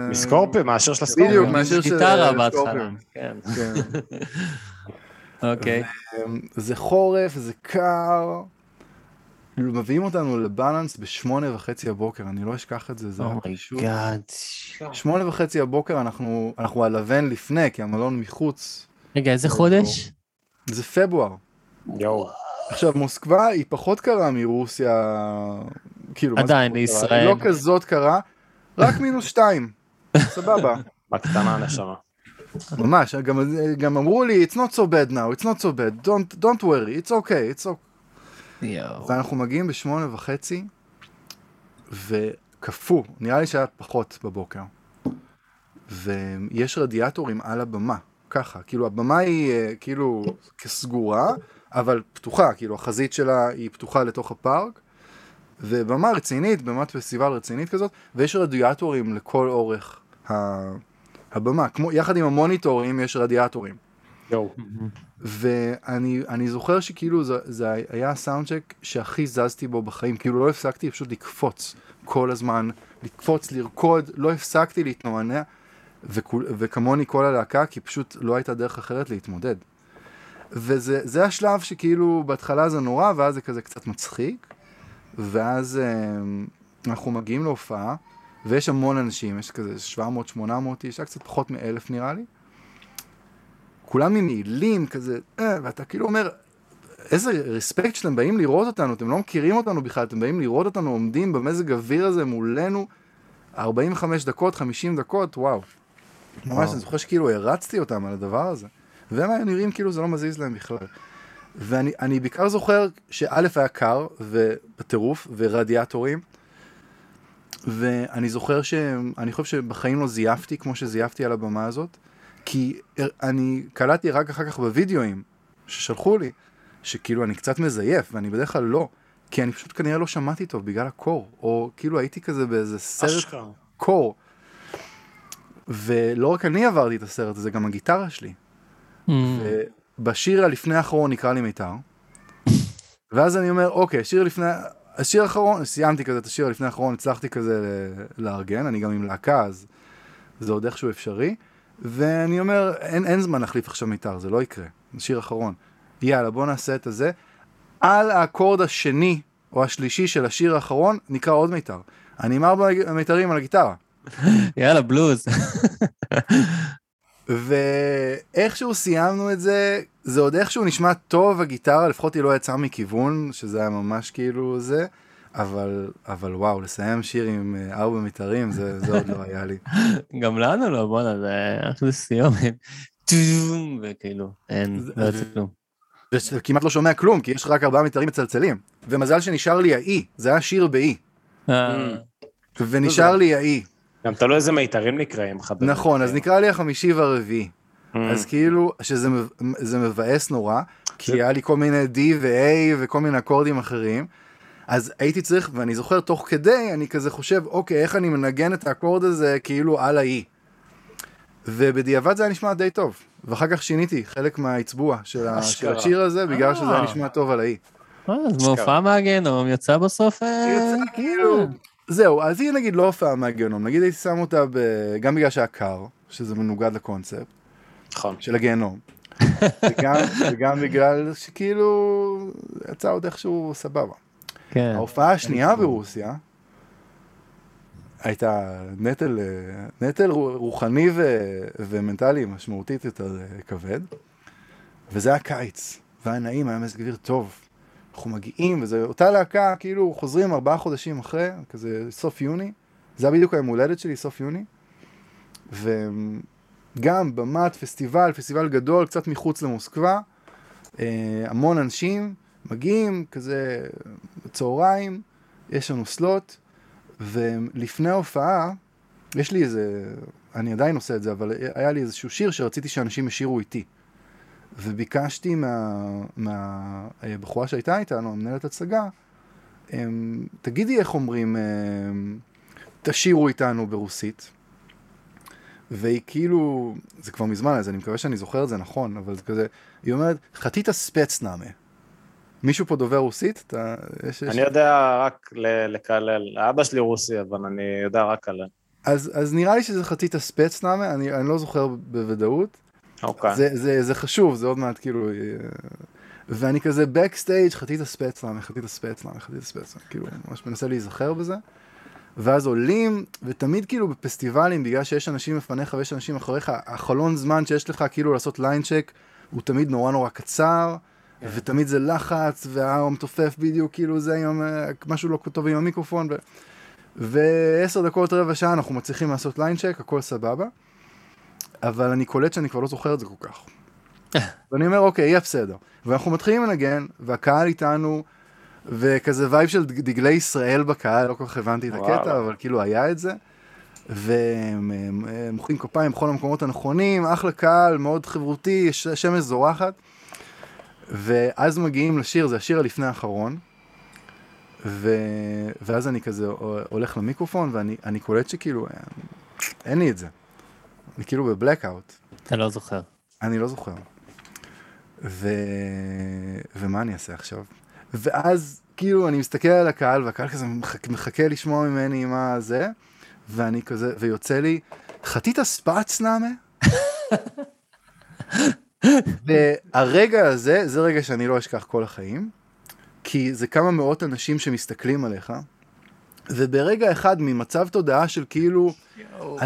אה, מסקורפיון, מאשר של בדיוק, הסקורפיון. מאשר של גיטרה אה, בהתחלה. כן, כן. אוקיי. אמ, זה חורף, זה קר. מביאים אותנו לבלנס בשמונה וחצי הבוקר, אני לא אשכח את זה, זה היה פשוט... שמונה וחצי הבוקר אנחנו, אנחנו על הוון לפני, כי המלון מחוץ. רגע, איזה חודש? זה פברואר. יואו. עכשיו, מוסקבה היא פחות קרה מרוסיה, כאילו, עדיין? לישראל. היא לא כזאת קרה, רק מינוס שתיים. סבבה. בקטנה נשמה. ממש, גם, גם אמרו לי, it's not so bad now, it's not so bad, don't, don't worry, it's okay, it's okay. יואו. ואנחנו מגיעים בשמונה וחצי, וקפוא, נראה לי שהיה פחות בבוקר. ויש רדיאטורים על הבמה, ככה, כאילו הבמה היא אה, כאילו כסגורה, אבל פתוחה, כאילו החזית שלה היא פתוחה לתוך הפארק, ובמה רצינית, במת פסטיבל רצינית כזאת, ויש רדיאטורים לכל אורך ה- הבמה, כמו, יחד עם המוניטורים יש רדיאטורים. יואו. ואני אני זוכר שכאילו זה, זה היה הסאונד צ'ק שהכי זזתי בו בחיים, כאילו לא הפסקתי פשוט לקפוץ כל הזמן, לקפוץ, לרקוד, לא הפסקתי להתנוענע, וכול, וכמוני כל הלהקה, כי פשוט לא הייתה דרך אחרת להתמודד. וזה זה השלב שכאילו בהתחלה זה נורא, ואז זה כזה קצת מצחיק, ואז אה, אנחנו מגיעים להופעה, ויש המון אנשים, יש כזה 700-800 איש, היה קצת פחות מאלף נראה לי. כולם עם מעילים כזה, אה, ואתה כאילו אומר, איזה רספקט שאתם באים לראות אותנו, אתם לא מכירים אותנו בכלל, אתם באים לראות אותנו עומדים במזג אוויר הזה מולנו 45 דקות, 50 דקות, וואו. ממש, אני זוכר שכאילו הרצתי אותם על הדבר הזה. והם היו נראים כאילו זה לא מזיז להם בכלל. ואני אני בעיקר זוכר שא' היה קר, ובטירוף, ורדיאטורים. ואני זוכר שאני חושב שבחיים לא זייפתי כמו שזייפתי על הבמה הזאת, כי אני קלטתי רק אחר כך בווידאוים ששלחו לי, שכאילו אני קצת מזייף, ואני בדרך כלל לא, כי אני פשוט כנראה לא שמעתי טוב בגלל הקור, או כאילו הייתי כזה באיזה סרט אשכרה. קור. ולא רק אני עברתי את הסרט הזה, גם הגיטרה שלי. בשיר הלפני האחרון נקרא לי מיתר. ואז אני אומר, אוקיי, השיר לפני, השיר האחרון, סיימתי כזה את השיר הלפני האחרון, הצלחתי כזה לארגן, אני גם עם להקה, אז זה עוד איכשהו אפשרי. ואני אומר, אין, אין זמן להחליף עכשיו מיתר, זה לא יקרה, שיר אחרון. יאללה, בוא נעשה את הזה. על האקורד השני או השלישי של השיר האחרון נקרא עוד מיתר. אני עם ארבע מיתרים על הגיטרה. יאללה, בלוז. ואיכשהו סיימנו את זה, זה עוד איכשהו נשמע טוב הגיטרה, לפחות היא לא יצאה מכיוון, שזה היה ממש כאילו זה, אבל, אבל וואו, לסיים שיר עם אה, ארבע מיתרים, זה, זה עוד לא היה לי. גם לנו לא, בואנה, זה אחלה סיומת. וכאילו, אין, זה- לא יוצא כלום. ואתה כמעט לא שומע כלום, כי יש רק ארבעה מיתרים מצלצלים. ומזל שנשאר לי האי, זה היה שיר באי. אה, ונשאר לי האי. גם תלוי איזה מיתרים נקראים לך. באמת. נכון, אז נקרא לי החמישי והרביעי. Mm. אז כאילו, שזה מב- זה מבאס נורא, כי היה לי כל מיני D ו-A וכל מיני אקורדים אחרים. אז הייתי צריך, ואני זוכר תוך כדי, אני כזה חושב, אוקיי, איך אני מנגן את האקורד הזה כאילו על ה-E. ובדיעבד זה היה נשמע די טוב. ואחר כך שיניתי חלק מהאצבוע של. השיר הזה, בגלל שזה היה אה. נשמע טוב על ה-E. אה, אז מהופעה מהגיהנום יצא בסוף... אה, יצא כאילו, זהו, אז היא נגיד לא הופעה מהגיהנום, נגיד הייתי שם אותה ב... גם בגלל שהיה קר, שזה מנוגד לקונספט. נכון. של הגיהנום. וגם, וגם בגלל שכאילו יצא עוד איכשהו סבבה. כן. ההופעה השנייה ברוסיה הייתה נטל, אה, נטל רו- רוחני ו, ומנטלי משמעותית יותר אה, כבד, וזה היה קיץ, והיה נעים, היה מזג אוויר טוב. אנחנו מגיעים, וזו אותה להקה, כאילו חוזרים ארבעה חודשים אחרי, כזה סוף יוני, זה היה בדיוק היום הולדת שלי, סוף יוני, וגם במת פסטיבל, פסטיבל גדול, קצת מחוץ למוסקבה, אה, המון אנשים מגיעים, כזה בצהריים, יש לנו סלוט, ולפני ההופעה, יש לי איזה, אני עדיין עושה את זה, אבל היה לי איזשהו שיר שרציתי שאנשים ישירו איתי. וביקשתי מהבחורה מה, שהייתה איתנו, המנהלת הצגה, תגידי איך אומרים, אמ, תשירו איתנו ברוסית. והיא כאילו, זה כבר מזמן, אז אני מקווה שאני זוכר את זה נכון, אבל זה כזה, היא אומרת, חטיטה ספצנאמה. מישהו פה דובר רוסית? אתה, יש, יש... אני יודע רק לקלל, אבא שלי רוסי, אבל אני יודע רק על... אז, אז נראה לי שזה חטיטה ספצנאמה, אני, אני לא זוכר בוודאות. אוקיי. זה, זה, זה חשוב, זה עוד מעט כאילו... אה, ואני כזה בקסטייג' חטיטה ספצנאמה, חטיטה ספצנאמה, חטיטה ספצנאמה, כאילו, ממש מנסה להיזכר בזה. ואז עולים, ותמיד כאילו בפסטיבלים, בגלל שיש אנשים לפניך ויש אנשים אחריך, החלון זמן שיש לך כאילו לעשות line check, הוא תמיד נורא נורא קצר, ותמיד זה לחץ, וההוא מתופף בדיוק, כאילו זה עם, ה- משהו לא טוב עם המיקרופון, ו... ועשר דקות, רבע שעה אנחנו מצליחים לעשות line check, הכל סבבה. אבל אני קולט שאני כבר לא זוכר את זה כל כך. ואני אומר, אוקיי, יהיה בסדר. ואנחנו מתחילים לנגן, והקהל איתנו, וכזה vibe של דג- דגלי ישראל בקהל, לא כל כך הבנתי את. הקטע, אבל כאילו היה את זה. והם הם- הם מוחאים כפיים בכל המקומות הנכונים, אחלה קהל, מאוד חברותי, שמש זורחת. ואז מגיעים לשיר, זה השיר הלפני האחרון. ו... ואז אני כזה הולך למיקרופון, ואני אני קולט שכאילו, אה, אין לי את זה. אני כאילו בבלקאוט. אתה לא זוכר. אני לא זוכר. ו... ומה אני אעשה עכשיו? ואז כאילו אני מסתכל על הקהל, והקהל כזה מחכה, מחכה לשמוע ממני מה זה, ואני כזה, ויוצא לי, חטית ספאצנאמה? והרגע הזה, זה רגע שאני לא אשכח כל החיים, כי זה כמה מאות אנשים שמסתכלים עליך, וברגע אחד ממצב תודעה של כאילו,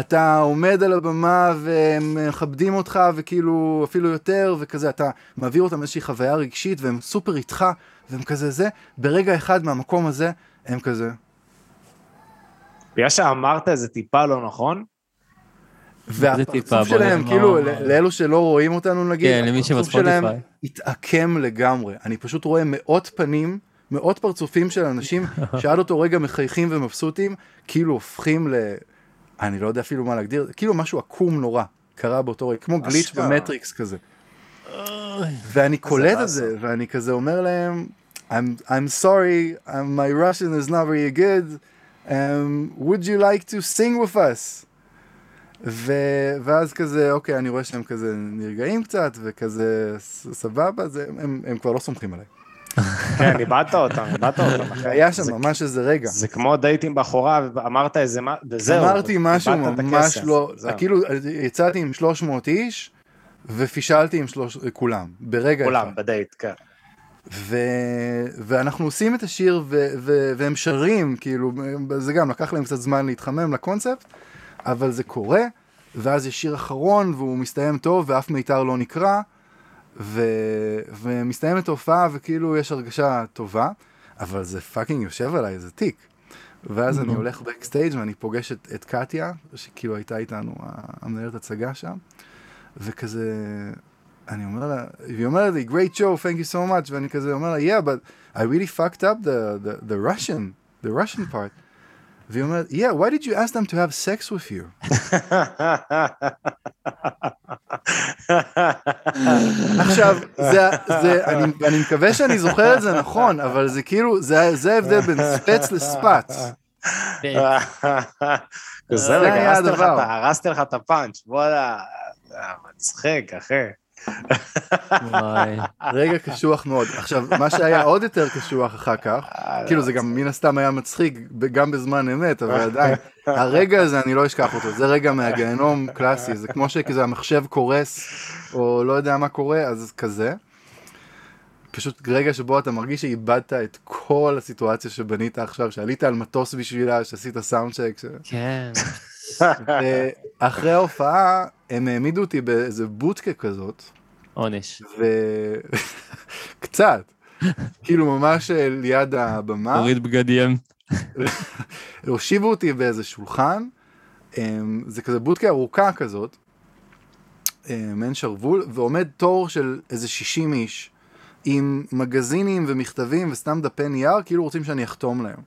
אתה עומד על הבמה והם מכבדים אותך וכאילו אפילו יותר וכזה, אתה מעביר אותם איזושהי חוויה רגשית והם סופר איתך והם כזה זה, ברגע אחד מהמקום הזה הם כזה. בגלל שאמרת איזה טיפה לא נכון, טיפה? והפרצוף בוא שלהם, כאילו, לאלו שלא רואים אותנו נגיד, כן, למי הפרצוף שלהם שבספוטיפיי. התעקם לגמרי. אני פשוט רואה מאות פנים, מאות פרצופים של אנשים שעד אותו רגע מחייכים ומבסוטים, כאילו הופכים ל... אני לא יודע אפילו מה להגדיר, כאילו משהו עקום נורא קרה באותו רגע, כמו גליץ'. במטריקס כזה. ואני קולט את זה, ואני כזה אומר להם, I'm, I'm sorry, um, my Russian is not very good, um, would you like to sing with us? ו... ואז כזה, אוקיי, אני רואה שהם כזה נרגעים קצת, וכזה סבבה, זה, הם, הם כבר לא סומכים עליי. כן, איבדת אותם, איבדת אותם. היה שם ממש איזה רגע. זה כמו דייט עם בחורה, ואמרת איזה מה, וזהו. אמרתי משהו ממש לא, זהו. כאילו יצאתי עם 300 איש, ופישלתי עם שלוש, כולם, ברגע אחד. כולם בדייט, כן. ו... ואנחנו עושים את השיר ו... ו... והם שרים, כאילו, זה גם לקח להם קצת זמן להתחמם לקונספט, אבל זה קורה, ואז יש שיר אחרון והוא מסתיים טוב ואף מיתר לא נקרע, ו... ומסתיימת ההופעה וכאילו יש הרגשה טובה, אבל זה fucking יושב עליי, זה תיק. ואז אני הולך backstage ואני פוגש את, את קטיה, שכאילו הייתה איתנו המנהלת הצגה שם, וכזה, אני אומר לה, והיא אומרת לי, great show, thank you so much, ואני כזה אומר לה, yeah, but I really fucked up the, the, the Russian, the Russian part. והיא אומרת, yeah, why did you ask them to have sex with you? עכשיו, זה, זה, אני, אני מקווה שאני זוכר את זה נכון, אבל זה כאילו, זה, זה ההבדל בין ספץ לספץ. זה היה הדבר. הרסתי לך את הפאנץ', זה מצחיק, אחי. וואי. רגע קשוח מאוד. עכשיו, מה שהיה עוד יותר קשוח אחר כך, כאילו זה גם מן הסתם היה מצחיק גם בזמן אמת, אבל עדיין, הרגע הזה אני לא אשכח אותו, זה רגע מהגיהנום קלאסי, זה כמו שכזה המחשב קורס, או לא יודע מה קורה, אז כזה. פשוט רגע שבו אתה מרגיש שאיבדת את כל הסיטואציה שבנית עכשיו, שעלית על מטוס בשבילה, שעשית סאונד צ'ק. כן. אחרי ההופעה הם העמידו אותי באיזה בוטקה כזאת, עונש. ו... קצת. כאילו ממש אה, ליד הבמה, תוריד בגדים. הושיבו אותי באיזה שולחן, אמ, זה כזה בודקה ארוכה כזאת, אמ, מעין שרוול, ועומד תור של איזה 60 איש, עם מגזינים ומכתבים וסתם דפי נייר, כאילו רוצים שאני אחתום להם.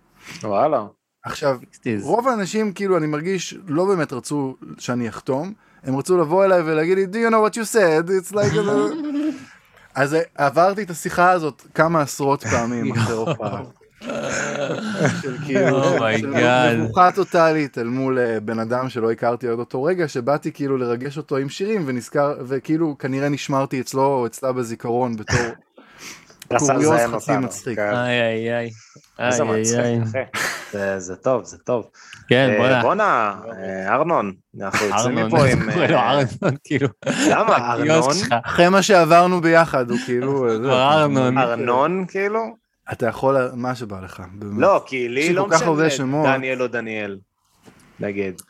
וואלה. עכשיו, 60s. רוב האנשים, כאילו, אני מרגיש, לא באמת רצו שאני אחתום, הם רצו לבוא אליי ולהגיד לי, do you know what you said? It's like... a-" אז עברתי את השיחה הזאת כמה עשרות פעמים אחרי הופעה. של כאילו, Oh my של God. מבוכה טוטאלית אל מול אה, בן אדם שלא הכרתי עד אותו רגע, שבאתי כאילו לרגש אותו עם שירים, ונזכר, וכאילו כנראה נשמרתי אצלו או אצלה בזיכרון בתור קוריוז חצי מצחיק. כן. איי איי איי. איזה מצחיק. אחי. זה- טוב, זה טוב. כן, אה, בוא'נה. בואנה, אה, ארנון, אנחנו יוצאים ארנון, מפה עם... קורא לו אה, ארנון, כאילו. למה, ארנון? אחרי מה שעברנו ביחד, הוא כאילו... ארנון. ארנון, כאילו? אתה יכול, מה שבא לך. באמת. לא, כי לי לא משנה. דניאל או דניאל. נגיד,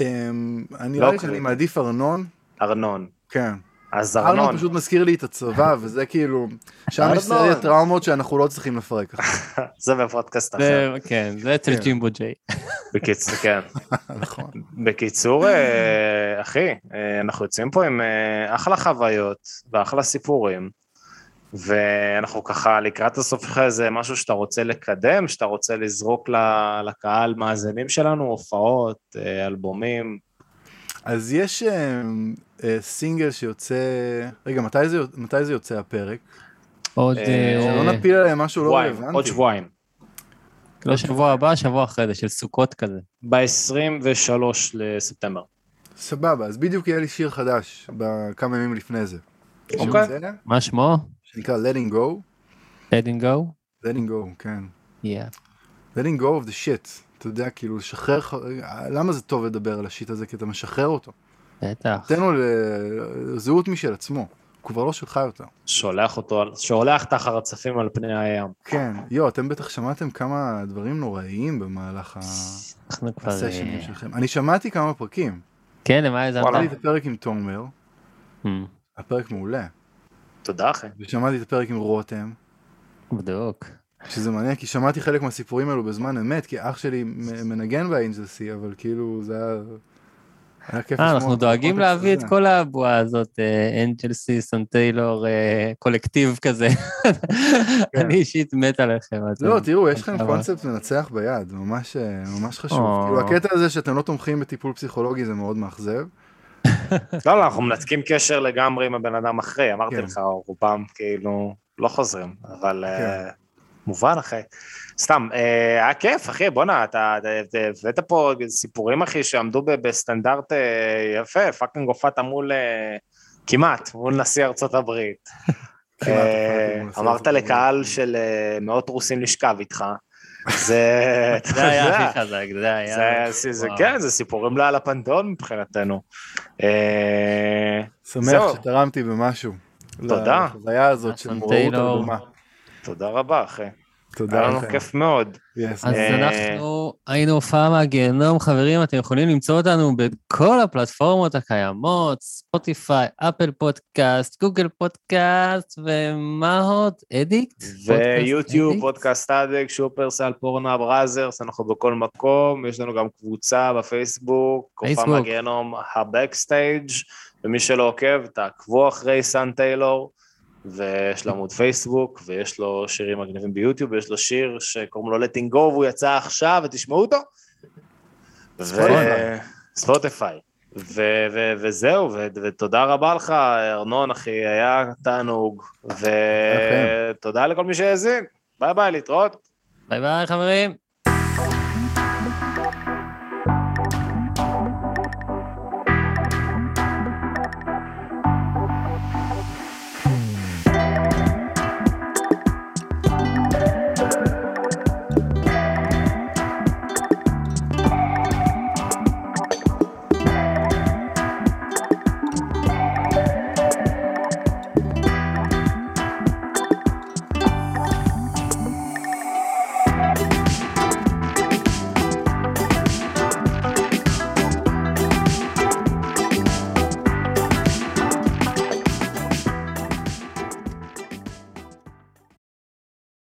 אמ, אני לא קריטי. שאני מעדיף ארנון, ארנון. כן. אז ארנון ארנון. פשוט מזכיר לי את הצבא, וזה כאילו, שם יש. סריה טראומות שאנחנו לא צריכים לפרק. זה בפודקאסט אחר. כן, זה אצל כן. ג'ימבו ג'יי. בקיצור, כן. נכון. בקיצור, אה, אחי, אה, אנחנו יוצאים פה עם אה, אחלה חוויות ואחלה סיפורים, ואנחנו ככה לקראת הסוף שלך איזה משהו שאתה רוצה לקדם, שאתה רוצה לזרוק ל- לקהל מאזינים שלנו, הופעות, אלבומים. אז יש סינגל שיוצא, רגע, מתי זה- מתי זה יוצא הפרק? עוד, אה, אה, שלא נפיל עליהם משהו לא רלוונטי. עוד שבועיים. לא שבוע הבא, שבוע אחרי זה, של סוכות כזה. ב-23 לספטמבר. סבבה, אז בדיוק יהיה לי שיר חדש בכמה ימים לפני זה. אוקיי. מה שמו? שנקרא Letting Go. Letting go? Letting Go, כן. Yeah. letting go of the shit, אתה יודע, כאילו לשחרר, למה זה טוב לדבר על השיט הזה? כי אתה משחרר אותו. בטח. נותן לו ל- זהות משל עצמו. כבר לא שלך יותר. שולח אותו, שולח את החרצפים על פני הים. כן, יו, אתם בטח שמעתם כמה דברים נוראיים במהלך. הסשנים אה, שלכם. אני שמעתי כמה פרקים. כן, למה האזנת? וואלה. שמעתי את הפרק עם תומר, Hmm, הפרק מעולה. תודה אחי. ושמעתי את הפרק עם רותם, בדיוק. שזה מעניין, כי שמעתי חלק מהסיפורים האלו בזמן אמת, כי אח שלי מנגן באנג'לסי, אבל כאילו זה היה... היה כיף אה, לשמוע אנחנו אותו דואגים להביא את. כל הבועה הזאת, אה, אנג'ל סיסון טיילור, אה, קולקטיב כזה. אני אישית מת עליכם. לא, תראו, יש לכם קונספט מנצח ביד, ממש אה, חשוב. כאילו, הקטע הזה שאתם לא תומכים בטיפול פסיכולוגי זה מאוד מאכזב. לא, לא, אנחנו מנתקים קשר לגמרי עם הבן אדם אחרי, אמרתי כן. לך, רובם כאילו לא חוזרים, אבל אה, כן. מובן אחי. סתם, אה, היה כיף אחי, בואנה, אתה אתה הבאת פה סיפורים אחי שעמדו ב- בסטנדרט אה, יפה, fucking הופעת מול, אה, כמעט, מול נשיא ארצות הברית. אה, אמרת. לקהל של אה, מאות רוסים לשכב איתך. זה, היה הכי חזק, זה היה... זה, זה, זה וואו. כן, זה סיפורים לא על הפנתיאון מבחינתנו. אה, שמח. שתרמתי במשהו. תודה. לחוויה הזאת של נתן מוראות על. במה. תודה רבה, אחי. תודה היה לנו לכם. כיף מאוד. Yes. אז אה, אנחנו היינו הופעה מהגיהנום, חברים, אתם יכולים למצוא אותנו בכל הפלטפורמות הקיימות, ספוטיפיי, אפל פודקאסט, גוגל פודקאסט, ומה עוד? אדיקט? ויוטיוב, פודקאסט אדיקט, שופרסל, פורנהאב, בראזרס, אנחנו בכל מקום, יש לנו גם קבוצה בפייסבוק, פייסבוק. מהגיהנום, ה backstage, ומי שלא עוקב, תעקבו אחרי סאן טיילור, ויש לו עמוד פייסבוק, ויש לו שירים מגניבים ביוטיוב, ויש לו שיר שקוראים לו letting go, והוא יצא עכשיו, ותשמעו אותו. ו- ספוטיפיי. ספוטיפיי. ו- ו- וזהו, ו- ותודה רבה לך, ארנון, אחי, היה תענוג, ותודה לכל מי שהאזין. ביי ביי, להתראות. ביי ביי, חברים.